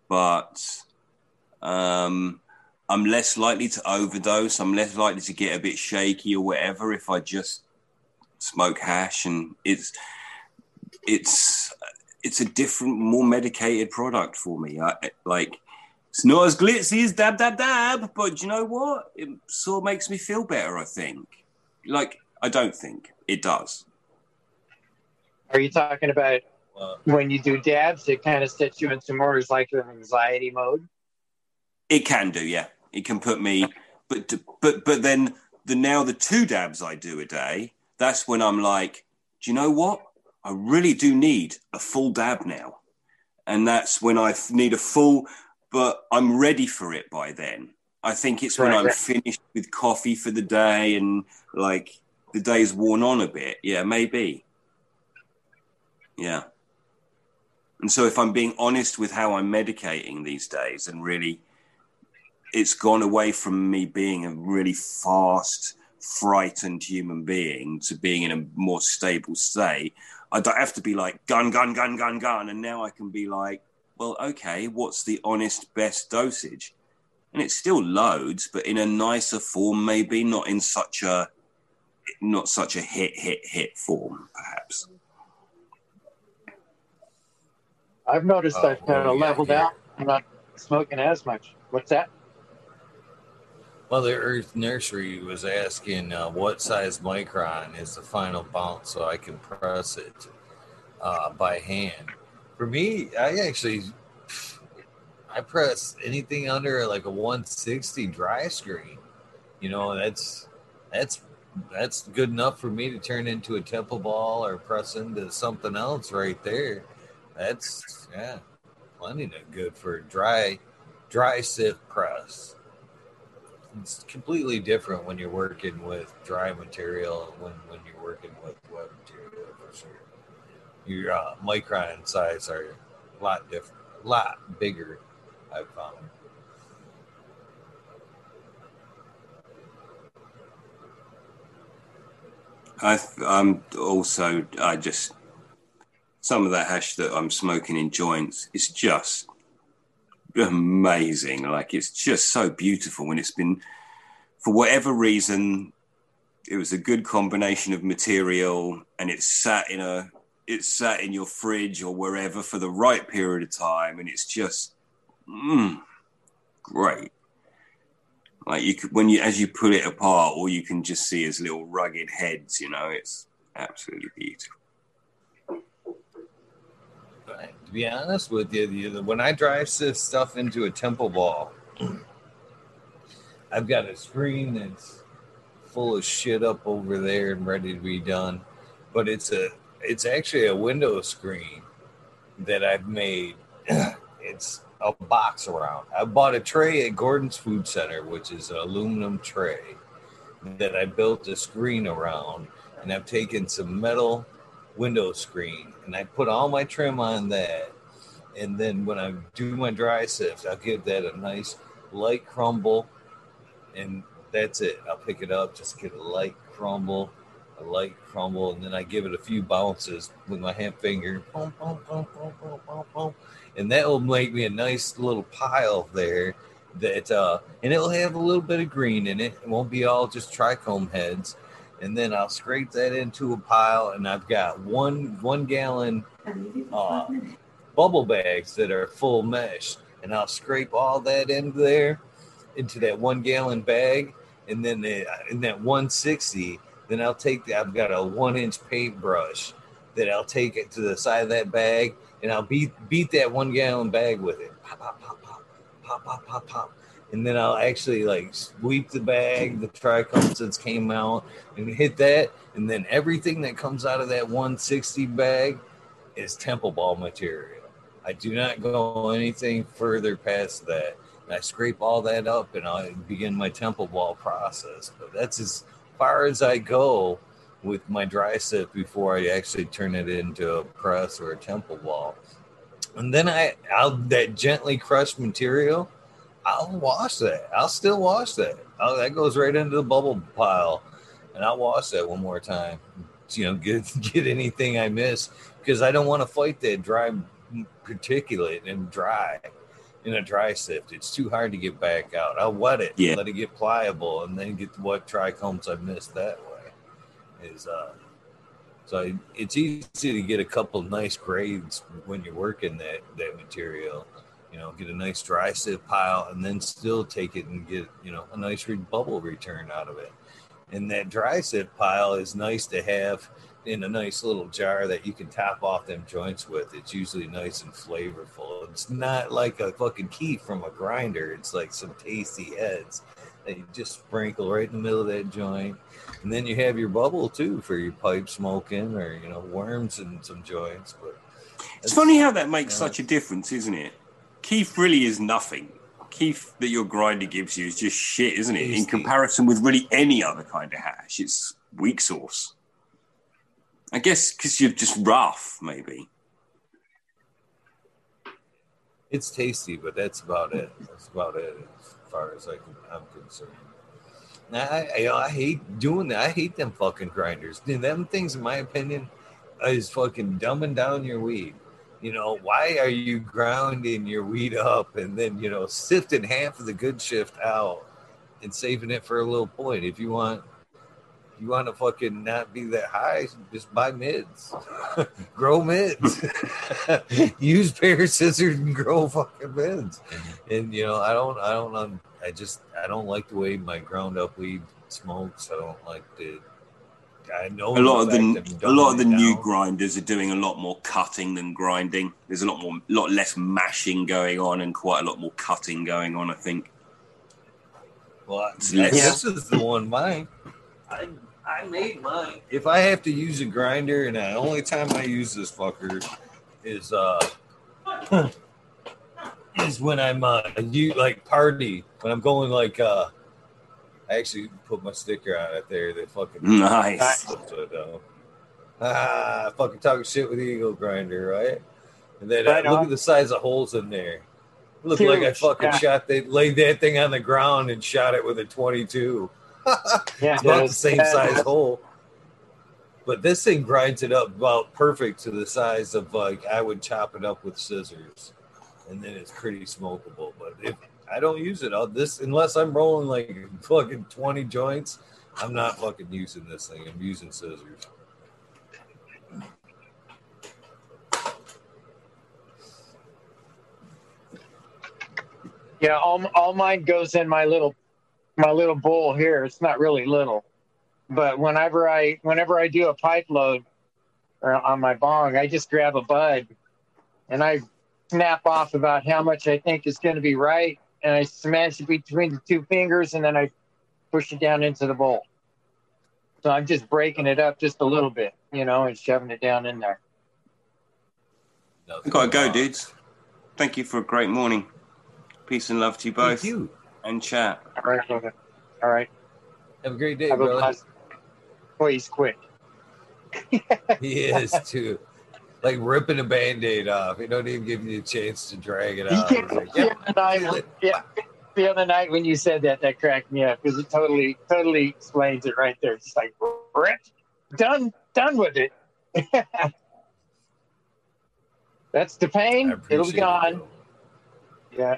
But um I'm less likely to overdose. I'm less likely to get a bit shaky or whatever if I just smoke hash and it's it's it's a different more medicated product for me I, like it's not as glitzy as dab dab dab but you know what it sort of makes me feel better i think like i don't think it does Are you talking about Uh, when you do dabs? It kind of sets you into more like an anxiety mode. it can do yeah. It can put me but but but then the now the two dabs i do a day that's when i'm like do you know what? I really do need a full dab now. And that's when I need a full but i'm ready for it by then. I think it's when i'm finished with coffee for the day and like the day's worn on a bit. Yeah maybe yeah and so if i'm being honest with how i'm medicating these days and really it's gone away from me being a really fast, frightened human being to being in a more stable state. I don't have to be like gun, gun, gun, gun, gun, and now I can be like, well, okay, what's the honest best dosage? And it's still loads, but in a nicer form, maybe not in such a not such a hit, hit, hit form, perhaps. I've noticed Oh, I've kind of leveled out. I'm not smoking as much. What's that? Mother Earth Nursery was asking uh, what size micron is the final bounce so I can press it uh, by hand. For me, I actually I press anything under like a 160 dry screen. You know, that's that's that's good enough for me to turn into a temple ball or press into something else right there. That's yeah, plenty to good for dry dry sift press it's completely different when you're working with dry material when, when you're working with wet material for sure. Your uh, micron size are a lot different, a lot bigger, I've found. I, I'm also, I just, some of that hash that I'm smoking in joints is just amazing. Like, it's just so beautiful when it's been, for whatever reason, it was a good combination of material and it's sat in a it's sat in your fridge or wherever for the right period of time, and it's just mm, great. Like you could, when you as you pull it apart, all you can just see is little rugged heads. You know, it's absolutely beautiful. To be honest with you, when I drive this stuff into a temple ball, I've got a screen that's full of shit up over there and ready to be done, but it's a it's actually a window screen that I've made. it's a box around. I bought a tray at Gordon's Food Center, which is an aluminum tray that I built a screen around, and I've taken some metal window screen and I put all my trim on that. And then when I do my dry sift, I'll give that a nice light crumble, and that's it. I'll pick it up, just get a light crumble, a light crumble, and then I give it a few bounces with my hand finger, boom, boom, boom, boom, boom, boom, boom, and that will make me a nice little pile there. That uh, and it'll have a little bit of green in it. It won't be all just trichome heads. And then I'll scrape that into a pile, and I've got one one gallon uh, bubble bags that are full mesh, and I'll scrape all that into there, into that one gallon bag, and then the, in that 160 then I'll take the, I've got a one inch paintbrush that I'll take it to the side of that bag and I'll beat beat that one gallon bag with it. Pop, pop, pop, pop, pop, pop, pop, pop. And then I'll actually like sweep the bag, the trichomes came out and hit that. And then everything that comes out of that 160 bag is temple ball material. I do not go anything further past that. And I scrape all that up and I begin my temple ball process. But that's as far as I go with my dry sift before I actually turn it into a press or a temple ball. And then I, I'll that gently crushed material. I'll wash that. I'll still wash that. I'll, that goes right into the bubble pile, and I'll wash that one more time. You know, get get anything I miss because I don't want to fight that dry particulate and dry in a dry sift. It's too hard to get back out. I'll wet it, Yeah. let it get pliable, and then get what trichomes I missed that way. Is uh, so it's easy to get a couple nice grades when you're working that that material. You know, get a nice dry sift pile, and then still take it and get you know a nice re- bubble return out of it. And that dry sift pile is nice to have in a nice little jar that you can top off them joints with. It's usually nice and flavorful. It's not like a fucking key from a grinder. It's like some tasty heads that you just sprinkle right in the middle of that joint. And then you have your bubble too for your pipe smoking or, you know, worms and some joints. But It's funny how that makes Yeah. such a difference, isn't it? Kief really is nothing. Kief that your grinder gives you is just shit, isn't it? In comparison with really any other kind of hash, it's weak sauce. I guess because you're just rough, maybe. it's tasty, but that's about it. That's about it as far as I can, I'm concerned. Now, I, I, I hate doing that. I hate them fucking grinders. Dude, them things, in my opinion, is fucking dumbing down your weed. You know, why are you grounding your weed up and then, you know, sifting half of the good shift out and saving it for a little point? If you want, if you want to fucking not be that high, just buy mids, grow mids, use pair scissors and grow fucking mids. And you know, I don't, I don't, I just, I don't like the way my ground up weed smokes. I don't like the. I know A lot of the a lot of the dumbing new grinders are doing a lot more cutting than grinding. There's a lot more, lot less mashing going on, and quite a lot more cutting going on. I think. Well, yeah, less- this is the one mine. I I made mine. If I have to use a grinder, and the only time I use this fucker is uh is when I'm uh you like party when I'm going like uh I actually put my sticker on it there. That fucking Nice. So, uh, ah, fucking talking shit with Eagle Grinder, right? And then Right uh, look at the size of holes in there. Look like I fucking yeah. shot they laid that thing on the ground and shot it with a 22. Yeah, It's about the same Yeah, size hole. But this thing grinds it up about perfect to the size of like I would chop it up with scissors, and then it's pretty smokable. But if I don't use it. I'll, this unless I'm rolling like fucking twenty joints, I'm not fucking using this thing. I'm using scissors. Yeah, all all mine goes in my little my little bowl here. It's not really little, but whenever I whenever I do a pipe load uh, on my bong, I just grab a bud and I snap off about how much I think is going to be right and I smash it between the two fingers, and then I push it down into the bowl. So I'm just breaking it up just a little bit, you know, and shoving it down in there. I gotta go, dudes. Thank you for a great morning. Peace and love to you both. Thank you. And chat. All right, brother. All right. Have a great day, Have a brother. blessed. Boy, he's quick. He is too. Like ripping a band-aid off. He don't even give you a chance to drag it out. He's like, the, other night, yeah, the other night when you said that, that cracked me up because it totally, totally explains it right there. It's just like, rip, done, done with it. That's the pain. It'll be gone. bro. Yeah,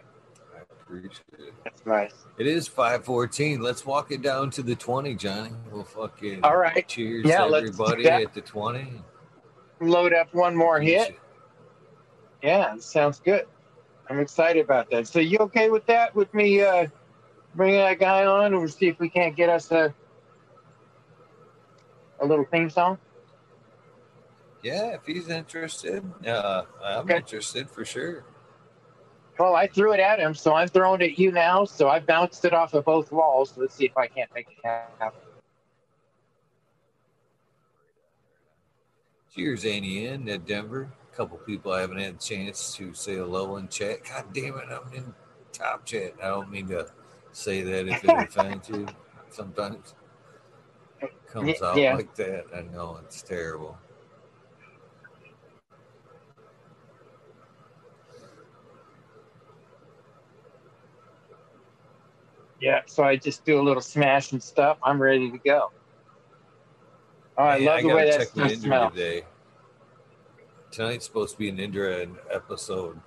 I appreciate it. that's nice. It is 514. Let's walk it down to the 20, Johnny. We'll fucking All right. cheers Yeah, to let's do everybody at the 20. Load up one more hit. Yeah, sounds good. I'm excited about that. So you okay with that? With me uh, bringing that guy on, and we'll see if we can't get us a a little theme song. Yeah, if he's interested, uh, I'm Okay. interested for sure. Well, I threw it at him, so I'm throwing it at you now. So I bounced it off of both walls. Let's see if I can't make it happen. Cheers, Annie in at Denver. A couple people I haven't had a chance to say hello in chat. God damn it, I'm in top chat. I don't mean to say that if it offends you. Sometimes it comes out Yeah. like that. I know it's terrible. Yeah. So I just do a little smash and stuff. I'm ready to go. Oh, I love the way that check stuff smells. today. Tonight's supposed to be an Indra episode.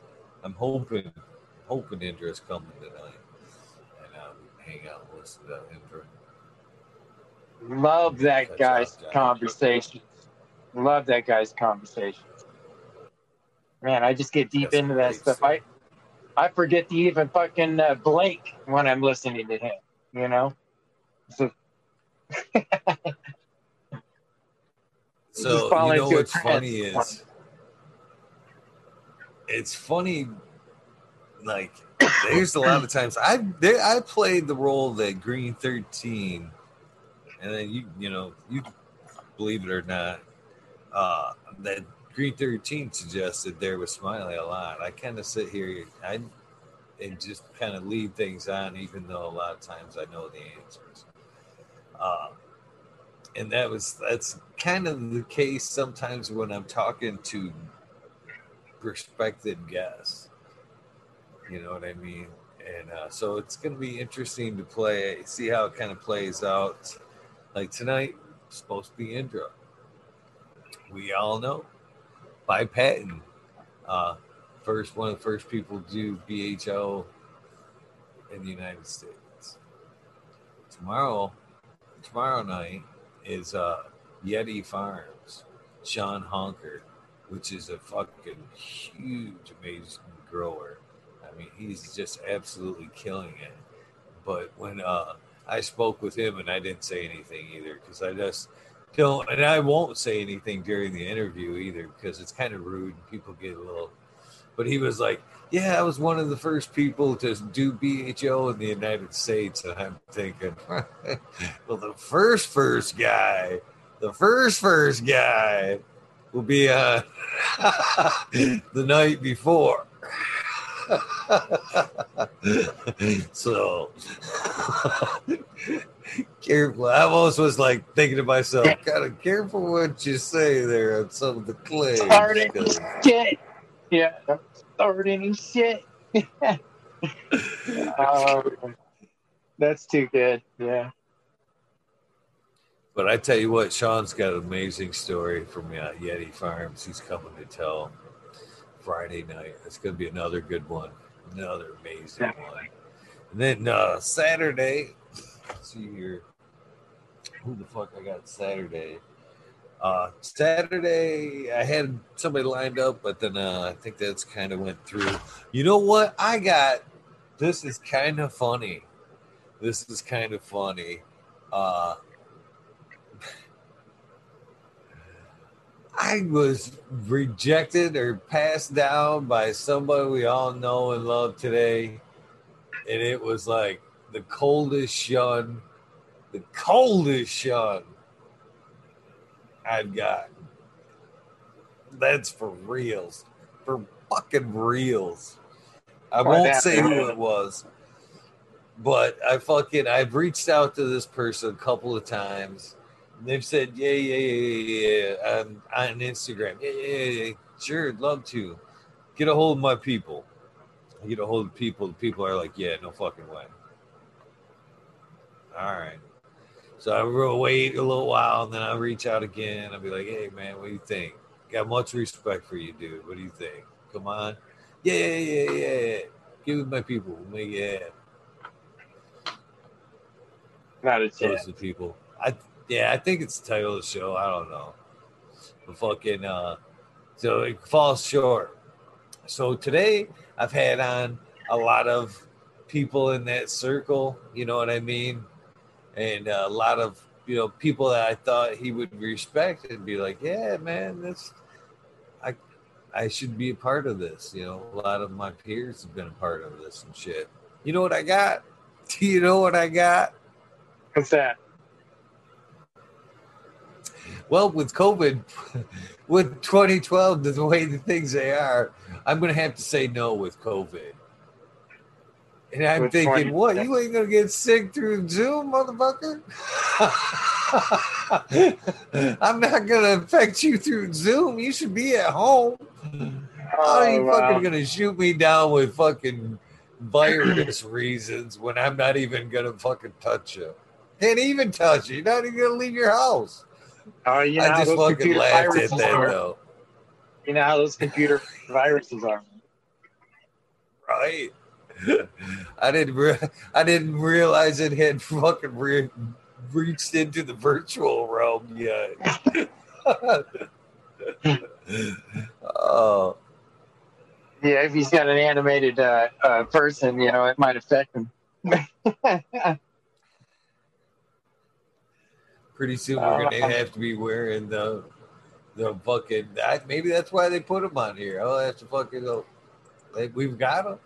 I'm hoping, hoping Indra's coming tonight, and I'll hang out and listen to Indra. Love that guy's conversations. Love that guy's conversations. Man, I just get deep That's into that stuff. I I forget to even fucking uh, blink when I'm listening to him. You know. So So you know what's funny is, it's funny. Like there's a lot of times I there I played the role that Green Thirteen, and then you you know you believe it or not, uh, that Green Thirteen suggested there was Smiley a lot. I kind of sit here I and just kind of lead things on, even though a lot of times I know the answers. Uh, and that was that's kind of the case sometimes when I'm talking to prospective guests. You know what I mean? And uh, so it's going to be interesting to play, see how it kind of plays out. Like tonight, supposed to be Indra. We all know by patent, uh, first one of the first people to do BHO in the United States. Tomorrow, tomorrow night is uh, Yeti Farms, Sean Honker, which is a fucking huge, amazing grower. I mean, he's just absolutely killing it. But when uh, I spoke with him, and I didn't say anything either, because I just don't, and I won't say anything during the interview either, because it's kind of rude. and People get a little. But he was like, "Yeah, I was one of the first people to do BHO in the United States," and I'm thinking, well, the first first guy, the first first guy, will be uh the night before. so careful. I almost was like thinking to myself, kind of careful what you say there on some of the claims. start any 'cause- shit. Yeah, start any shit. um, that's too good. Yeah. But I tell you what, Sean's got an amazing story from uh, Yeti Farms. He's coming to tell Friday night. It's going to be another good one, another amazing one. And then uh, Saturday, let's see here, who the fuck I got Saturday? Uh, Saturday, I had somebody lined up, but then uh, I think that's kind of went through. You know what? I got this is kind of funny. This is kind of funny. Uh, I was rejected or passed down by somebody we all know and love today. And it was like the coldest shun, the coldest shun I've got. That's for reals. For fucking reals. I won't that? say who it was, but I fucking I've reached out to this person a couple of times. And they've said, yeah, yeah, yeah, yeah, yeah, um, on Instagram. Yeah, yeah, yeah, yeah. Sure, I'd love to. Get a hold of my people. I get a hold of people. The people are like, yeah, no fucking way. All right. So I will wait a little while and then I'll reach out again. I'll be like, hey, man, what do you think? Got much respect for you, dude. What do you think? Come on. Yeah, yeah, yeah, yeah. Give it my people. Make it happen. Not a chance. Those the people. I yeah, I think it's the title of the show. I don't know. But fucking uh so it falls short. So today I've had on a lot of people in that circle, you know what I mean? And a lot of you know people that I thought he would respect and be like, Yeah, man, that's I I should be a part of this. You know, a lot of my peers have been a part of this and shit. You know what I got? Do you know what I got? What's that? Well, with COVID, with 2012, the way the things they are, I'm going to have to say no with COVID. And I'm With thinking, 20 what? You ain't going to get sick through Zoom, motherfucker? I'm not going to infect you through Zoom. You should be at home. How are you Oh, wow. fucking going to shoot me down with fucking virus reasons when I'm not even going to fucking touch you? Can't even touch you. You're not even going to leave your house. Oh, you know I just fucking laughed at that are. though. You know how those computer viruses are. Right? I didn't. Re- I didn't realize it had fucking re- reached into the virtual realm yet. oh, Yeah, if he's got an animated uh, uh, person, you know, it might affect him. pretty soon we're gonna have to be wearing the the fucking. Maybe that's why they put them on here. I'll have to fucking go. Like, we've got them.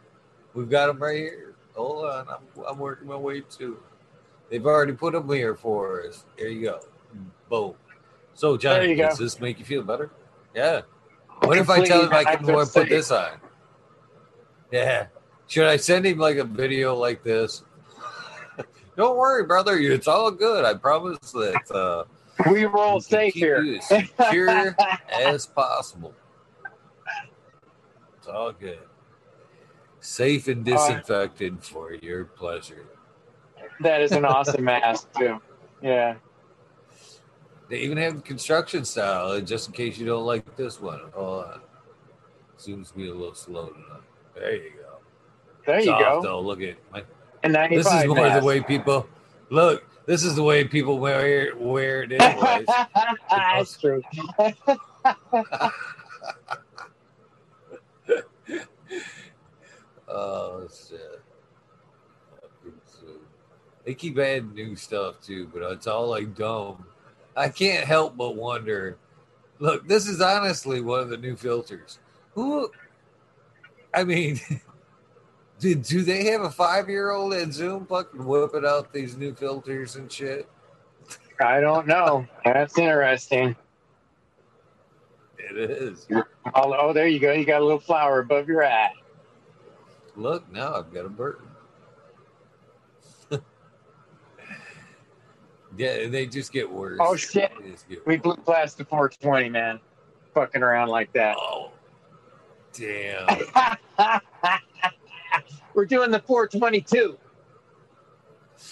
We've got them right here. Hold on, I'm I'm working my way to. They've already put them here for us. There you go. Boom. So, John, you go. does this make you feel better? Yeah. What if I tell him I can I put this on? Yeah. Should I send him like a video like this? Don't worry, brother. It's all good. I promise that uh, We roll safe here. you as secure as possible. It's all good. Safe and disinfected for your pleasure. that is an awesome mask, too. Yeah. They even have construction style, uh, just in case you don't like this one. Hold on. Seems to be a little slow tonight. There you go. There you Soft, go. Though. Look at my And This is more the way people look. This is the way people wear it, wear it anyways. That's true. oh shit! Uh, they keep adding new stuff too, but it's all like dumb. I can't help but wonder. Look, this is honestly one of the new filters. Who? I mean, do, do they have a five year old at Zoom fucking whipping out these new filters and shit? I don't know. That's interesting. It is. Oh, oh, there you go. You got a little flower above your eye. Look, now I've got a Burton. yeah, they just get worse. Oh, shit. We blew past the 420, man. Fucking around like that. Oh, damn. We're doing the 422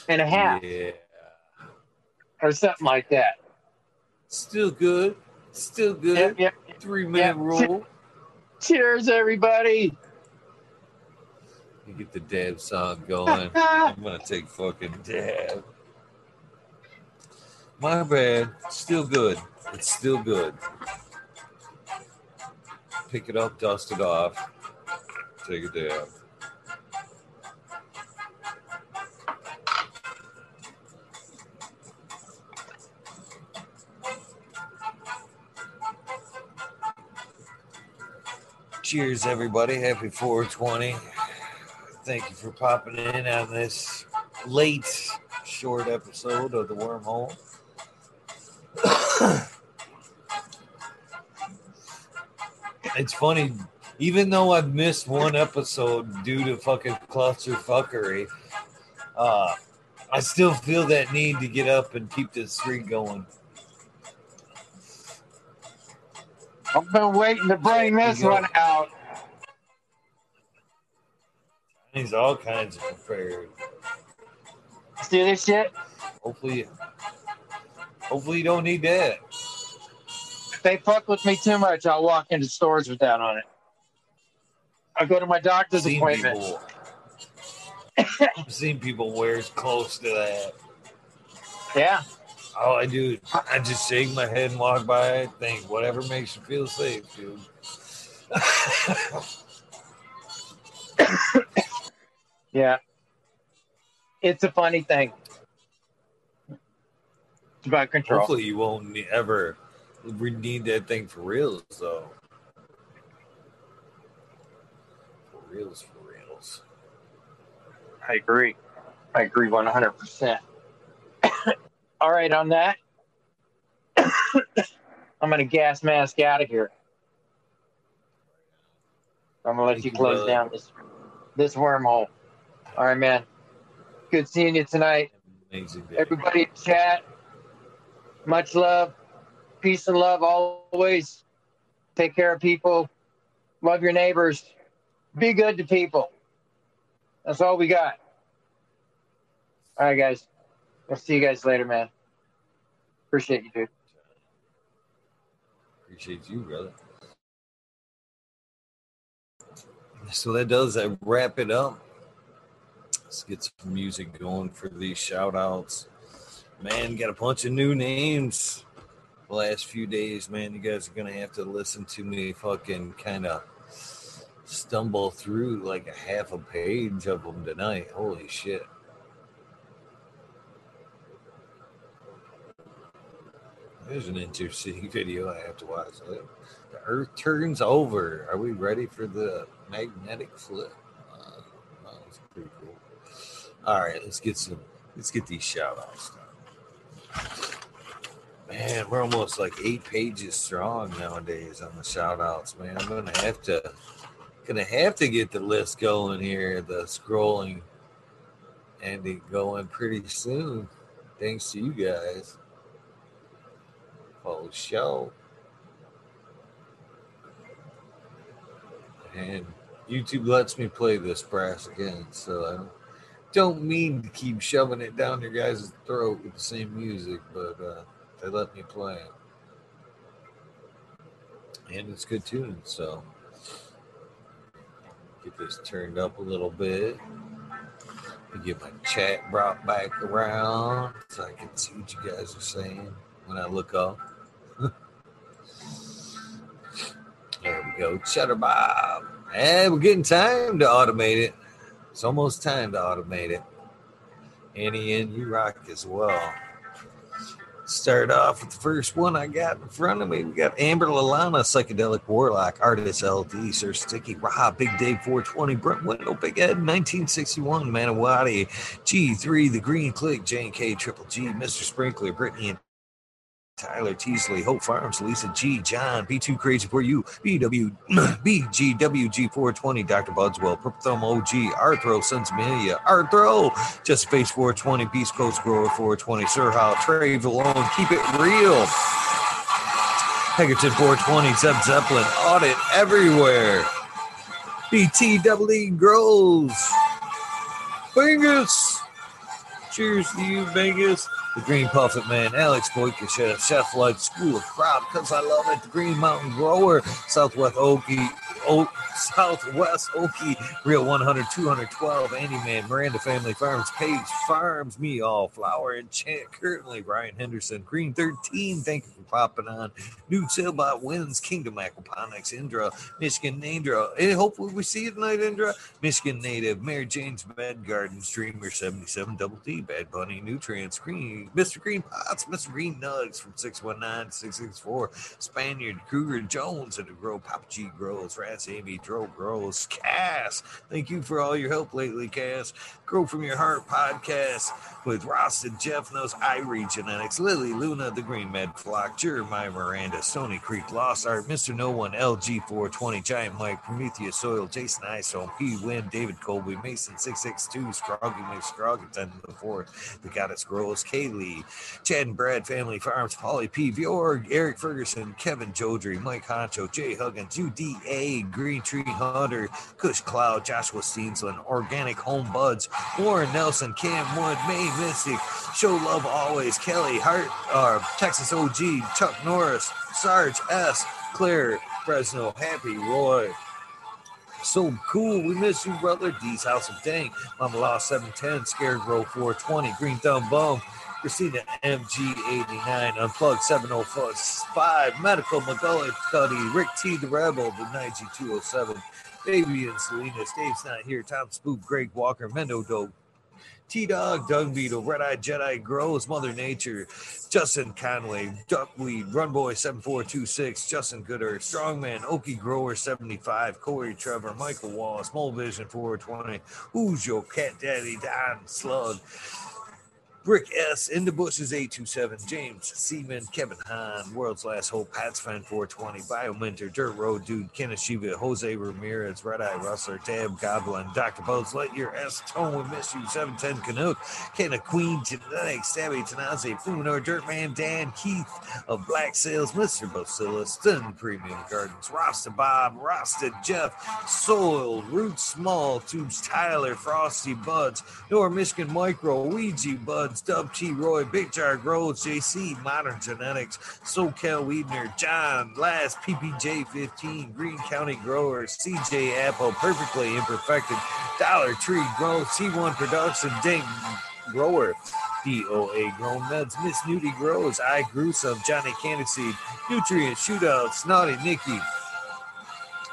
and a half Yeah. or something like that. Still good. Still good. Yep, yep. Three minute Yep. rule. Cheers, everybody. You get the dab song going. I'm gonna take fucking dab. My bad. Still good. It's still good. Pick it up, dust it off, take a dab. Cheers, everybody. Happy 420. Thank you for popping in on this late, short episode of the Wormhole. it's funny, even though I've missed one episode due to fucking cluster fuckery, uh, I still feel that need to get up and keep this streak going. I've been waiting to bring this There you go. one out. He's all kinds of prepared. See this shit? Hopefully, hopefully you don't need that. If they fuck with me too much, I'll walk into stores with that on it. I'll go to my doctor's Seen appointment. people, I've seen people wear close to that. Yeah. All I do is I just shake my head and walk by. and Think whatever makes you feel safe, dude. Yeah. It's a funny thing. It's about control. Hopefully you won't ever need that thing for reals, though. For reals, for reals. I agree. I agree 100%. All right, on that, I'm going to gas mask out of here. I'm going to let Thank you close down this this wormhole. All right, man. Good seeing you tonight. Amazing day. Everybody in chat, much love, peace and love always. Take care of people, love your neighbors, be good to people. That's all we got. All right, guys. I'll see you guys later, man. Appreciate you, dude. Appreciate you, brother. So that does that wrap it up. Let's get some music going for these shout outs. Man, got a bunch of new names the last few days, man. You guys are gonna have to listen to me fucking kind of stumble through like a half a page of them tonight. Holy shit. There's an interesting video I have to watch. The Earth turns over. Are we ready for the magnetic flip? Uh, oh, that's pretty cool. All right, let's get some. Let's get these shout outs done. Man, we're almost like eight pages strong nowadays on the shout outs, man. I'm gonna have to gonna have to get the list going here, the scrolling and it going pretty soon. Thanks to you guys. Oh show. And YouTube lets me play this brass again, so I don't, don't mean to keep shoving it down your guys' throat with the same music, but uh, they let me play it. And it's good tunes, so get this turned up a little bit. Get my chat brought back around so I can see what you guys are saying when I look up. There we go. Cheddar Bob. And we're getting time to automate it. It's almost time to automate it. Annie and you rock as well. Start off with the first one I got in front of me. We got Amber Lalana, Psychedelic Warlock, Artist LD, Sir Sticky, Rob, Big Dave 420, Brent Window, Big Ed 1961, Manawati, G3, The Green Click, Jane K, Triple G, Mr. Sprinkler, Brittany and Tyler Teasley, Hope Farms, Lisa G, John, B2 Crazy for You, BW, BGWG420, Dr. Budswell, Purple Thumb OG, Arthro, Sons Amelia, Arthro, Just Face 420, Beast Coast Grower 420, Sir How, Trey Valone, Keep It Real, Hegerton 420, Zeb Zeppelin, Audit Everywhere, BTWD Grows, Bingus, cheers to you, Vegas. The Green Puffet Man, Alex Boyka Chef, Chef Life School of Crowd, because I love it. The Green Mountain Grower, Southwest Okie, Southwest Okie, Real 100, 212, Andy Man, Miranda Family Farms, Page Farms, Me All Flower and Chant. Currently, Brian Henderson, Green 13, thank you for popping on. New Sailbot wins, Kingdom Aquaponics, Indra, Michigan Indra. and eh, hopefully we see you tonight, Indra. Michigan native, Mary Jane's Bed Garden, Streamer 77 Double D, Bad Bunny, Nutrients, Green, Mr. Green Pots, Mr. Green Nugs from 619 664, Spaniard, Kruger Jones, and the Grow, Papa G Grows, France Amy, Dro Grows. Cass, thank you for all your help lately, Cass. Grow from Your Heart podcast with Ross and Jeff knows Irie Genetics, Lily Luna, the Green Med Flock, Jeremiah Miranda, Sony Creek Lost Art, Mr. No One, LG420, Giant Mike, Prometheus Soil, Jason Iso, P. Win, David Colby, Mason 662, Scroggy McScrog, 10 to the 4th, The Goddess Grows, Kaylee, Chad and Brad Family Farms, Polly P. Bjorg, Eric Ferguson, Kevin Jodry, Mike Honcho, Jay Huggins, UDA, Green Tree Hunter, Kush Cloud, Joshua Steensland, Organic Home Buds, Warren Nelson, Cam Wood, May Mystic, Show Love Always, Kelly Hart, uh, Texas OG, Chuck Norris, Sarge S, Claire, Fresno, Happy Roy. So cool. We miss you, brother. D's House of Dang. Mama Law 710, Scarecrow 420, Green Thumb Bum, Christina MG89, Unplugged 705, Medical McGully Cuddy, Rick T. The Rebel, the 9207, Baby and Selena, Dave's not here, Tom Spook, Greg Walker, Mendo Dope, T Dog, Dung Beetle, Red Eye Jedi, Grows, Mother Nature, Justin Conway, Duckweed, Run Boy 7426, Justin Gooder, Strongman, Okie Grower 75, Corey Trevor, Michael Wallace, Mole Vision 420, Who's Your Cat Daddy, Don Slug, Brick S, In the Bushes 827, James Seaman, Kevin Hahn, World's Last Hope, Pats Fan 420, Bio Biomentor, Dirt Road Dude, Kenneth Shiva, Jose Ramirez, Red Eye Rustler, Tab Goblin, Dr. Boats, Let Your S Tone, We Miss You, 710 Canuck, Kenna Queen, Genetics, Stabby Tanaze, Fuminor, Dirtman, Dan Keith of Black Sales, Mr. Bacillus, Stun Premium Gardens, Rasta Bob, Rasta Jeff, Soil, Root Small, Tubes Tyler, Frosty Buds, Nor Michigan Micro, Ouija Buds, Dub T Roy, Big Jar Grows, JC, Modern Genetics, SoCal Weedner, John, Last, PPJ 15, Green County Growers, CJ Apple, Perfectly Imperfected, Dollar Tree Grow, C1 Production, Ding Grower. DOA Grown Meds, Miss Nudie Grows, I Grew Some, Johnny Candy Seed, Nutrient Shootout, Snotty Nicky,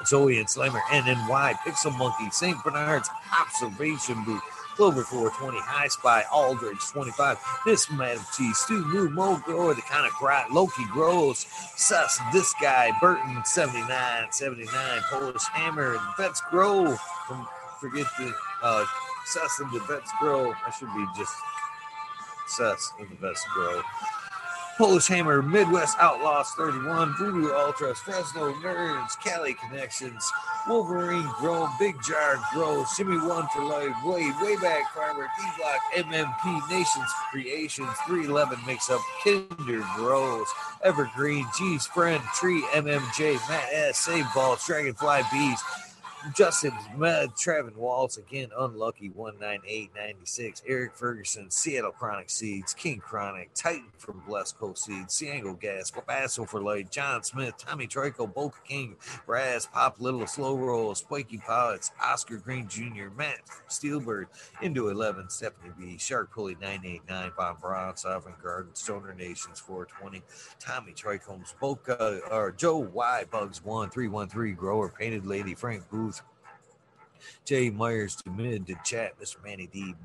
Zoe and Slimer, NNY, Pixel Monkey, St. Bernard's Observation Booth, Clover 420, High Spy, Aldridge 25, Miss Madam T, Stu New, Mo Grower, the kind of cry, Loki Grows, Sus, this guy, Burton 79, 79, Polish Hammer, and Vets Grow, from, forget the, uh, Sus and the Vets Grow, I should be just Sus and the Vets Grow. Polish Hammer, Midwest Outlaws 31, Voodoo Ultras, Fresno Nerds, Cali Connections, Wolverine Grow, Big Jar Grow, Jimmy One for Life, Wade, Wayback Farmer, D Block, MMP, Nations Creations, 311 Mix Up, Kinder Grows, Evergreen, G's Friend, Tree MMJ, Matt S, Save Balls, Dragonfly Bees, Justin Med, Trevin Waltz, again, unlucky 19896. Eric Ferguson, Seattle Chronic Seeds, King Chronic, Titan from Blessed Coast Seeds, Ciango Gas, Basso for Light, John Smith, Tommy Trico, Boca King, Raz, Pop Little, Slow Roll, Spiky Pilots, Oscar Green Jr., Matt Steelbird, Into 11, Stephanie B, Shark Pulley 989, Bob Brown, Sovereign Garden, Stoner Nations 420, Tommy Tricombs, Boca, or Joe Y, Bugs 1, 313, Grower, Painted Lady, Frank Booth, Jay Myers to mid to chat, Mr. Manny D.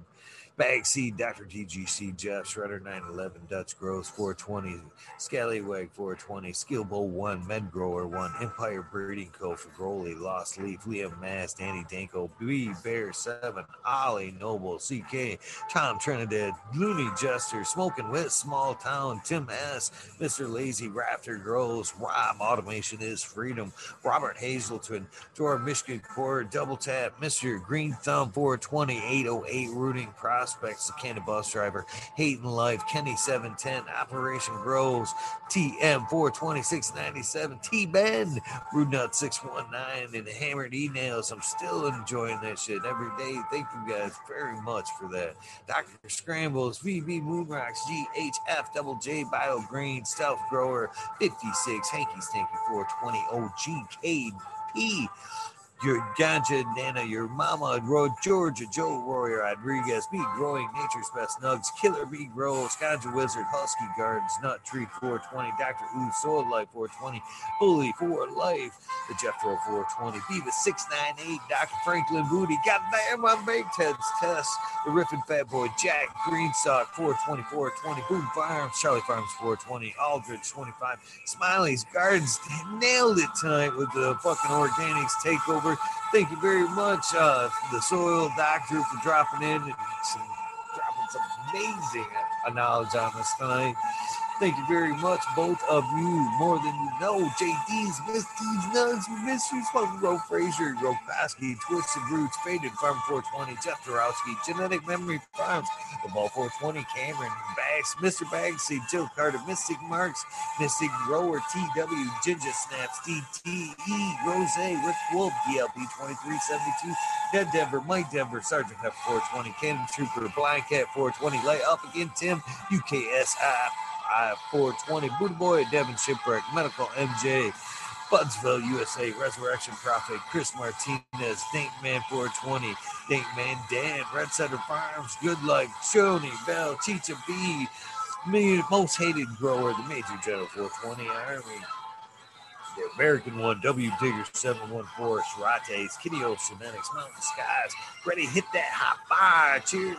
Bagseed, Dr. DGC, Jeff Shredder 911, Dutch Gross 420, Scallywag 420, Skill Bowl 1, Med Grower 1, Empire Breeding Co. for Lost Leaf, Liam Mass, Danny Danko, B Bear 7, Ollie Noble, CK, Tom Trinidad, Looney Jester, Smoking Wit, Small Town, Tim S, Mr. Lazy, Raptor Grows, Rob, Automation is Freedom, Robert Hazelton, Dora Michigan Core, Double Tap, Mr. Green Thumb 420, 808, Rooting Prospects, the Canada Bus Driver, Hayden Life, Kenny 710, Operation Grows, TM 42697, T Ben, Rude Nut 619, and Hammered E Nails. I'm still enjoying that shit every day. Thank you guys very much for that. Dr. Scrambles, VB Moonrocks, GHF, Double J, Bio Green, Stealth Grower, 56, Hanky Stinky 420, OG, KP your ganja nana, your mama, Road Georgia, Joe Warrior Rodriguez, Bee Growing, Nature's Best Nugs, Killer Bee Grows, Ganja Wizard, Husky Gardens, Nut Tree 420, Dr. Ooh, Soul Life 420, Bully for Life, the Jeffro 420, Beavis 698, Dr. Franklin Booty, Goddamn, I'm Baked Heads Test, the Riffin Fat Boy, Jack Greensock 420, 420, Boom Farms, Charlie Farms 420, Aldridge 25, Smiley's Gardens nailed it tonight with the fucking organics takeover Thank you very much, uh, the Soil Doctor, for dropping in and some, dropping some amazing uh, knowledge on us tonight. Thank you very much, both of you. More than you know, JD's, Misty's, Nuns, Mr. Smoking Roe Frazier, Rokoski, Twisted Roots, Faded Farm 420, Jeff Dorowski, Genetic Memory Farms, The Ball 420, Cameron, Bags, Mr. Bagsy, Joe Carter, Mystic Marks, Mystic Grower, TW, Ginger Snaps, DTE, Rose, Rick Wolf, DLP 2372, Dead Denver, Mike Denver, Sergeant F 420, Cannon Trooper, Blind Cat 420, Lay Up Again, Tim, UKSI. I 420, Buddha Boy, Devin Shipwreck, Medical MJ, Budsville, USA, Resurrection Prophet, Chris Martinez, Dink Man 420, Dink Man Dan, Red Center Farms, Good Luck, Shoney, Bell, Chicha B, most hated grower, the Major General 420 Army. The American one, W Digger 714, Shirates, Kitty Genetics, Mountain Skies, ready hit that hot fire. Cheers.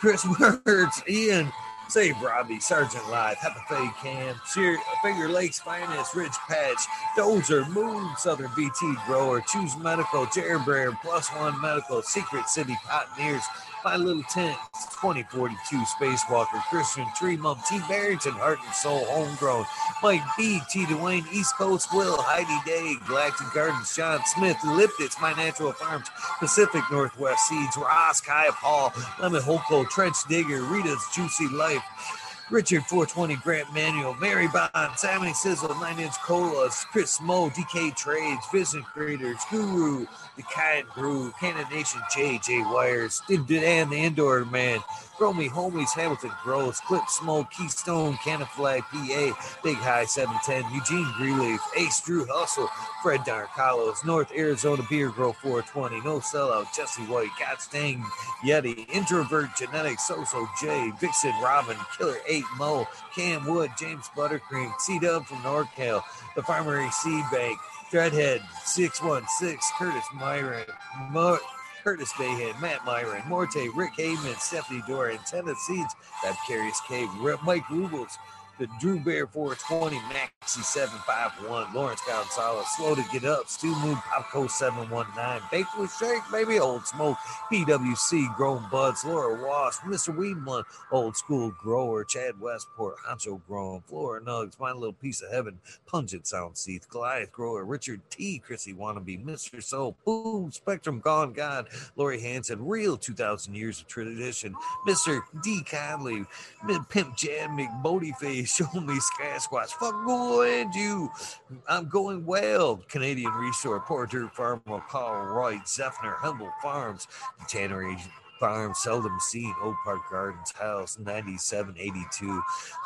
Chris Words, Ian, Save Robbie, Sergeant Live, Happy Cam, Cheer, Finger Lakes Finest, Rich Patch, Dozer, Moon, Southern BT Grower, Choose Medical, Jared Blair, Plus One Medical, Secret City Pioneers, My Little Tent, 2042 Spacewalker, Christian Tree Mum, T. Barrington, Heart and Soul, Homegrown, Mike B, T. Dwayne, East Coast Will, Heidi Day, Galactic Gardens, John Smith, Liptitz, My Natural Farms, Pacific Northwest Seeds, Ross, Kaya Paul, Lemon Holco, Trench Digger, Rita's Juicy Life, Richard 420 Grant Manual, Mary Bond, Sammy Sizzle, Nine Inch Colas, Chris Mo, DK Trades, Vision Creators, Guru, The Kind Brew, Cannon Nation, JJ Wires, and the Indoor Man, Grow Me Homies, Hamilton Grows, Clip Smoke, Keystone, Cannon Flag, PA, Big High 710, Eugene Greenleaf, Ace Drew Hustle, Fred Darkalos, North Arizona Beer Grow 420, No Sellout, Jesse White, God Stang, Yeti, Introvert Genetics, Soso J, Vixen Robin, Killer 8 Mo, Cam Wood, James Buttercream, C Dub from NorCal, The Farmery Seed Bank, Dreadhead 616, Curtis Myron, Mo- Curtis Bayhead, Matt Myron, Morte, Rick Heyman, Stephanie Dore, Antenna Seeds, That Curious Cave, Mike Rubles, the Drew Bear 420, Maxi 751, Lawrence Gonzalez, Slow to Get Up, Stu Moon, Popco 719, Baked with Shake, Baby, Old Smoke, PWC, Grown Buds, Laura Wasp, Mr. Weedman, Old School Grower, Chad Westport, Honcho Grown, Flora Nugs, My Little Piece of Heaven, Pungent Sound Seeds, Goliath Grower, Richard T, Chrissy Wannabe, Mr. Soul, Boom, Spectrum Gone God, Lori Hanson, Real 2000 Years of Tradition, Mr. D. Conley, Pimp Jam, McBodyface, Show Me Sasquatch, Fuck and you. I'm going well. Canadian Resort, Porter Farm, Carl Wright, Zephyr, Humble Farms, Tanner Tannery Farm, Seldom Seen, Oak Park Gardens House, 9782,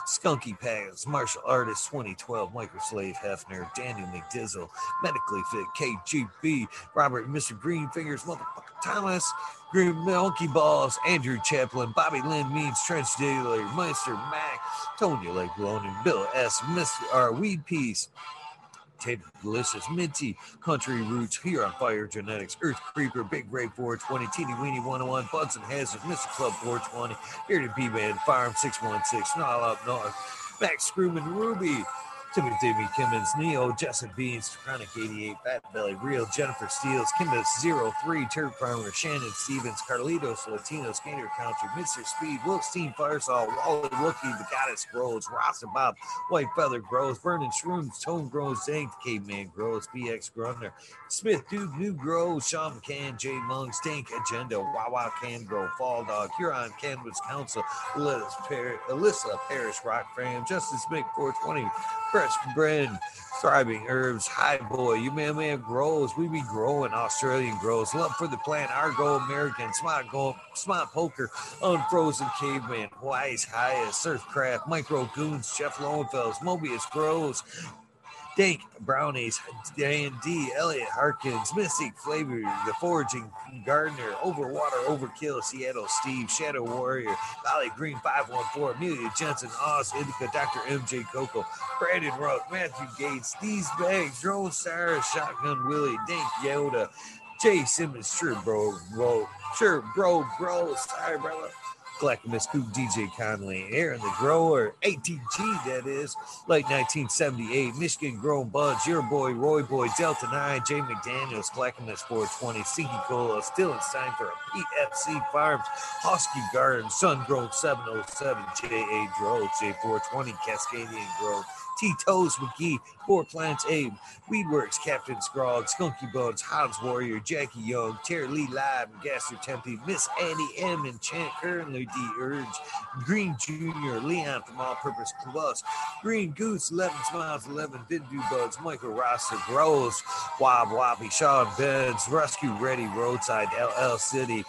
Skunky Paths, Martial Artist 2012, Microslave Hefner, Daniel McDizzle, Medically Fit, KGB, Robert Mr. Greenfingers, Motherfucker Thomas, Green Monkey Balls, Andrew Chaplin, Bobby Lynn Means, Trench Daily, Meister Mac, Tonya Lake Lonan, Bill S. Mr. R. Weed Piece, Tater Delicious, Minty, Country Roots, Here on Fire Genetics, Earth Creeper, Big Ray 420, Teeny Weeny 101, Buds and Hazards, Mr. Club 420, Bearded B Man, Farm 616, Snarl Up North, Max Screwman, Ruby, Timothy Davey Kimmins, Neo, Jessup Beans, Chronic 88, Fat Belly, Real, Jennifer Steels, Kimbus 03, Terry Farmer, Shannon Stevens, Carlitos, Latino, Gator Country, Mr. Speed, Wilkstein Firesaw, Wally Wookie, The Goddess Grows, Ross and Bob, White Feather Grows, Vernon Shrooms, Tone Grows, Zank, Caveman Grows, BX Grunner, Smith Dude, New Grows, Sean McCann, J Monks, Tank Agenda, Wawa Can Grow, Fall Dog, Huron Canvas Council, Alyssa, Par- Alyssa Parrish, Rock Frame, Justice Mick 420, Fresh Bread, Thriving Herbs, High Boy, You Man Man Grows, We Be Growing, Australian Grows, Love for the Plant, Our Argo American, Smart Go, Smart Poker, Unfrozen Caveman, Wise Highest, Surfcraft, Micro Goons, Jeff Lowenfels, Mobius Grows, Dank Brownies, Dan D, Elliot Harkins, Mystic Flavor, The Foraging Gardener, Overwater Overkill, Seattle Steve, Shadow Warrior, Valley Green 514, Amelia Jensen, Oz, Indica, Dr. MJ Coco, Brandon Rook, Matthew Gates, These Bags, Drone Star, Shotgun Willie, Dank Yoda, Jay Simmons, sure bro, bro, sure bro, bro, sorry brother. Clackamas Scoop, DJ Conley, Aaron the Grower, ATG, that is, late 1978, Michigan Grown Buds, your boy, Roy Boy, Delta 9, Jay McDaniels, Clackamas 420, Sinky Cola, still it's time for a PFC Farms, Husky Garden, Sun Grown 707, J.A. Dro, J420, Cascadian Grove, T-Toes McGee, Four Plants Abe, Weedworks, Captain Scrog, Skunky Bones, Hans Warrior, Jackie Young, Terry Lee Live, Gasser Tempe, Miss Annie M, and Chant Currently D Urge, Green Jr., Leon from All Purpose Plus, Green Goose, 11 Smiles, 11 Vindu Buds, Michael Rosser, Grows, Wob Wobbly, Sean Benz, Rescue Ready, Roadside, LL City,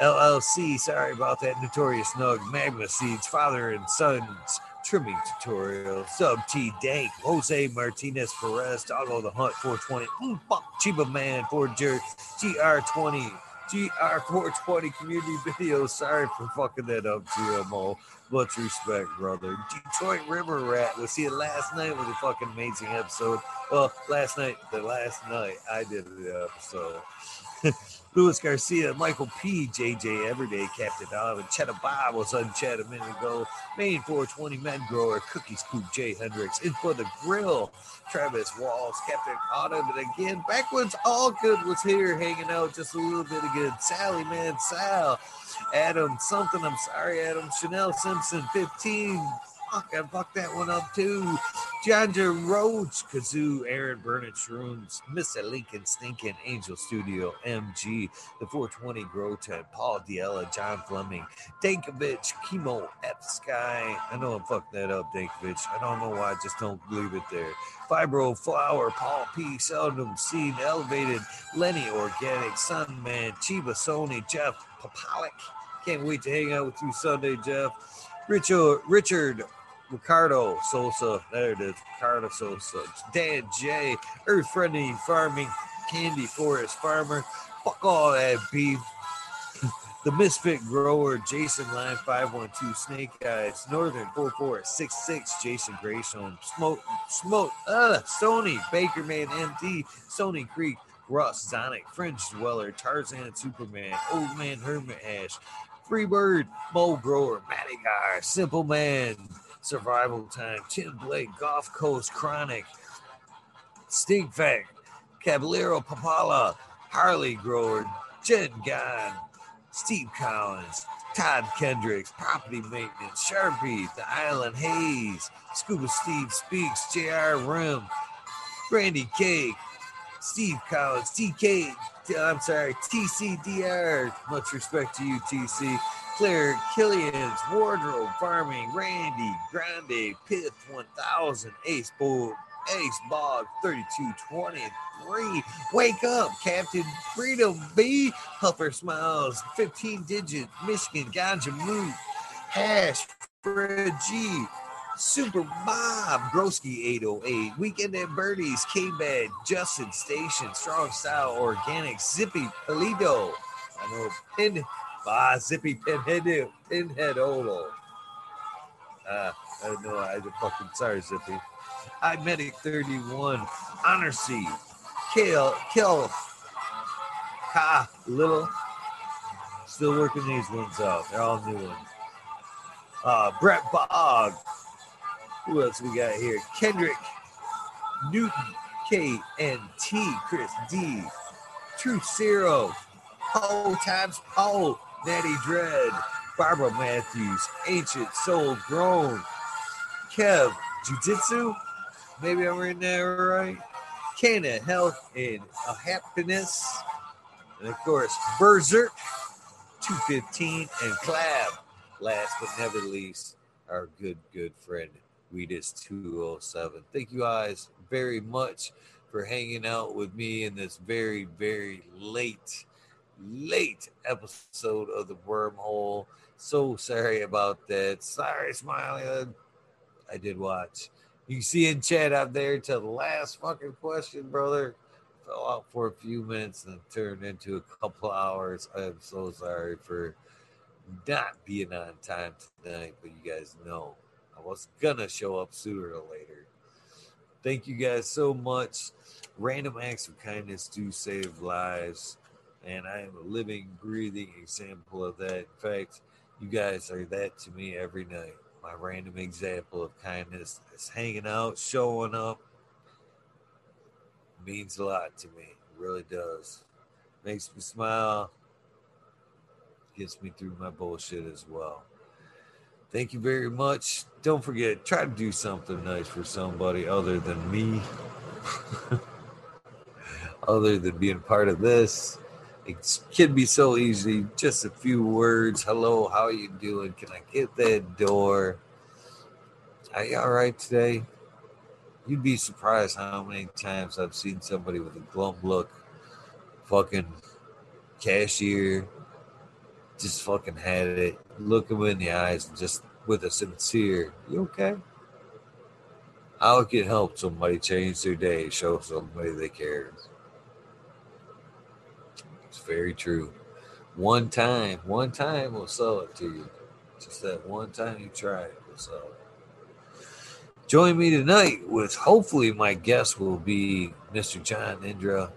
LLC, sorry about that, Notorious Nug, Magma Seeds, Father and Sons, trimming tutorial. Sub T Dank, Jose Martinez Perez, Doggo the Hunt 420, mm, fuck, Chiba Man 4 Jerk, GR20, GR420 community video. Sorry for fucking that up, GMO. Much respect, brother. Detroit River Rat was here last night with a fucking amazing episode. Well, last night, the last night I did the episode. Luis Garcia, Michael P, JJ Everyday, Captain Olive, Cheddar Bob was on chat a minute ago. Main 420 Men Grower, Cookie Scoop, Jay Hendricks, In for the Grill, Travis Walls, Captain Autumn, and again, Backwoods All Good was here hanging out just a little bit again. Sally Man Sal, Adam something, I'm sorry, Adam, Chanel Simpson 15, fuck, I fucked that one up too. Janja Rhodes, Kazoo, Aaron Burnett Shrooms, Mr. Lincoln Stinkin, Angel Studio, MG, the 420 Grow Tent, Paul Diella, John Fleming, Dankovich, Chemo, F Sky. I know I'm fucking that up, Dankovich. I don't know why, I just don't leave it there. Fibro Flower, Paul P, Seldom Seen, Elevated, Lenny Organic, Sunman, Chiba Sony, Jeff Papalik. Can't wait to hang out with you Sunday, Jeff. Richard, Richard Ricardo Sosa. There it is. Ricardo Sosa. Dan J. Earth Friendly Farming. Candy Forest Farmer. Fuck all that beef. the Misfit Grower. Jason Line 512. Snake Eyes. Northern 4466. Jason Grayson. Smoke. Smoke. Uh, Sony. Bakerman MD. Sony Creek. Russ Zonic. Fringe Dweller. Tarzan Superman. Old Man Hermit Ash. Freebird, Mo Grower, Guy, Simple Man, Survival Time, Tim Blake, Golf Coast Chronic, Stink Fact, Caballero Papala, Harley Grower, Jen Gunn, Steve Collins, Todd Kendricks, Property Maintenance, Sharpie, The Island Haze, Scuba Steve Speaks, JR Rim, Brandy Cake, Steve Collins, TK, I'm sorry, TCDR. Much respect to you, TC. Claire Killian's Wardrobe Farming, Randy Grande, Pith 1000, Ace Bull, Ace Bog 3223. Wake up, Captain Freedom B. Huffer Smiles, 15 digit, Michigan Ganja Moot, Hash, Fred G. Super Bob, Broski 808, Weekend at Birdies, K Bad, Justin Station, Strong Style Organic, Zippy Palido. I know Ah Zippy Pinhead Pinhead Olo. Uh, I know. I am fucking sorry, Zippy. I Medic 31, Honor C, Kale, Kill, Ka, Little. Still working these ones out. They're all new ones. Uh, Brett Bog, who else we got here? Kendrick, Newton, K and T, Chris D, Truth Zero, Poe times Poe, Natty Dread, Barbara Matthews, Ancient Soul Grown, Kev, Jiu-Jitsu, maybe I'm reading that right. Canna Health and Happiness, and of course Berserk, 215, and Clab. Last but never least, our good, good friend Weedus 207. Thank you guys very much for hanging out with me in this very, very late, late episode of the Wormhole. So sorry about that. Sorry, Smiley. I did watch. You see in chat out there to the last fucking question, brother. Fell out for a few minutes and turned into a couple hours. I am so sorry for not being on time tonight, but you guys know I was gonna show up sooner or later. Thank you guys so much. Random acts of kindness do save lives, and I am a living, breathing example of that. In fact, You guys are that to me every night. My random example of kindness is hanging out, showing up. Means a lot to me. It really does. Makes me smile. Gets me through my bullshit as well. Thank you very much. Don't forget, try to do something nice for somebody other than me. other than being part of this. It can be so easy. Just a few words. Hello, how you doing? Can I get that door? Are you all right today? You'd be surprised how many times I've seen somebody with a glum look, fucking cashier, just fucking had it. Look them in the eyes and just with a sincere, you okay? How it can help somebody change their day, show somebody they care. Very true. One time, one time we'll sell it to you. Just that one time you try it will sell it. Join me tonight with hopefully my guest will be Mr. John Indra.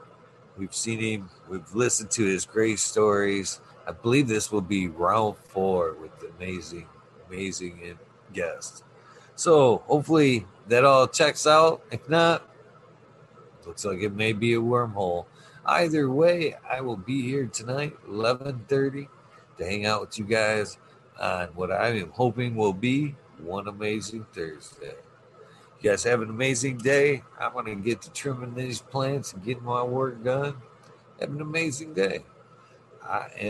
We've seen him, we've listened to his great stories. I believe this will be round four with the amazing, amazing guest. So hopefully that all checks out. If not, looks like it may be a wormhole. Either way, I will be here tonight, 11:30, to hang out with you guys on what I am hoping will be one amazing Thursday. You guys have an amazing day. I'm to get to trimming these plants and getting my work done. Have an amazing day. I am.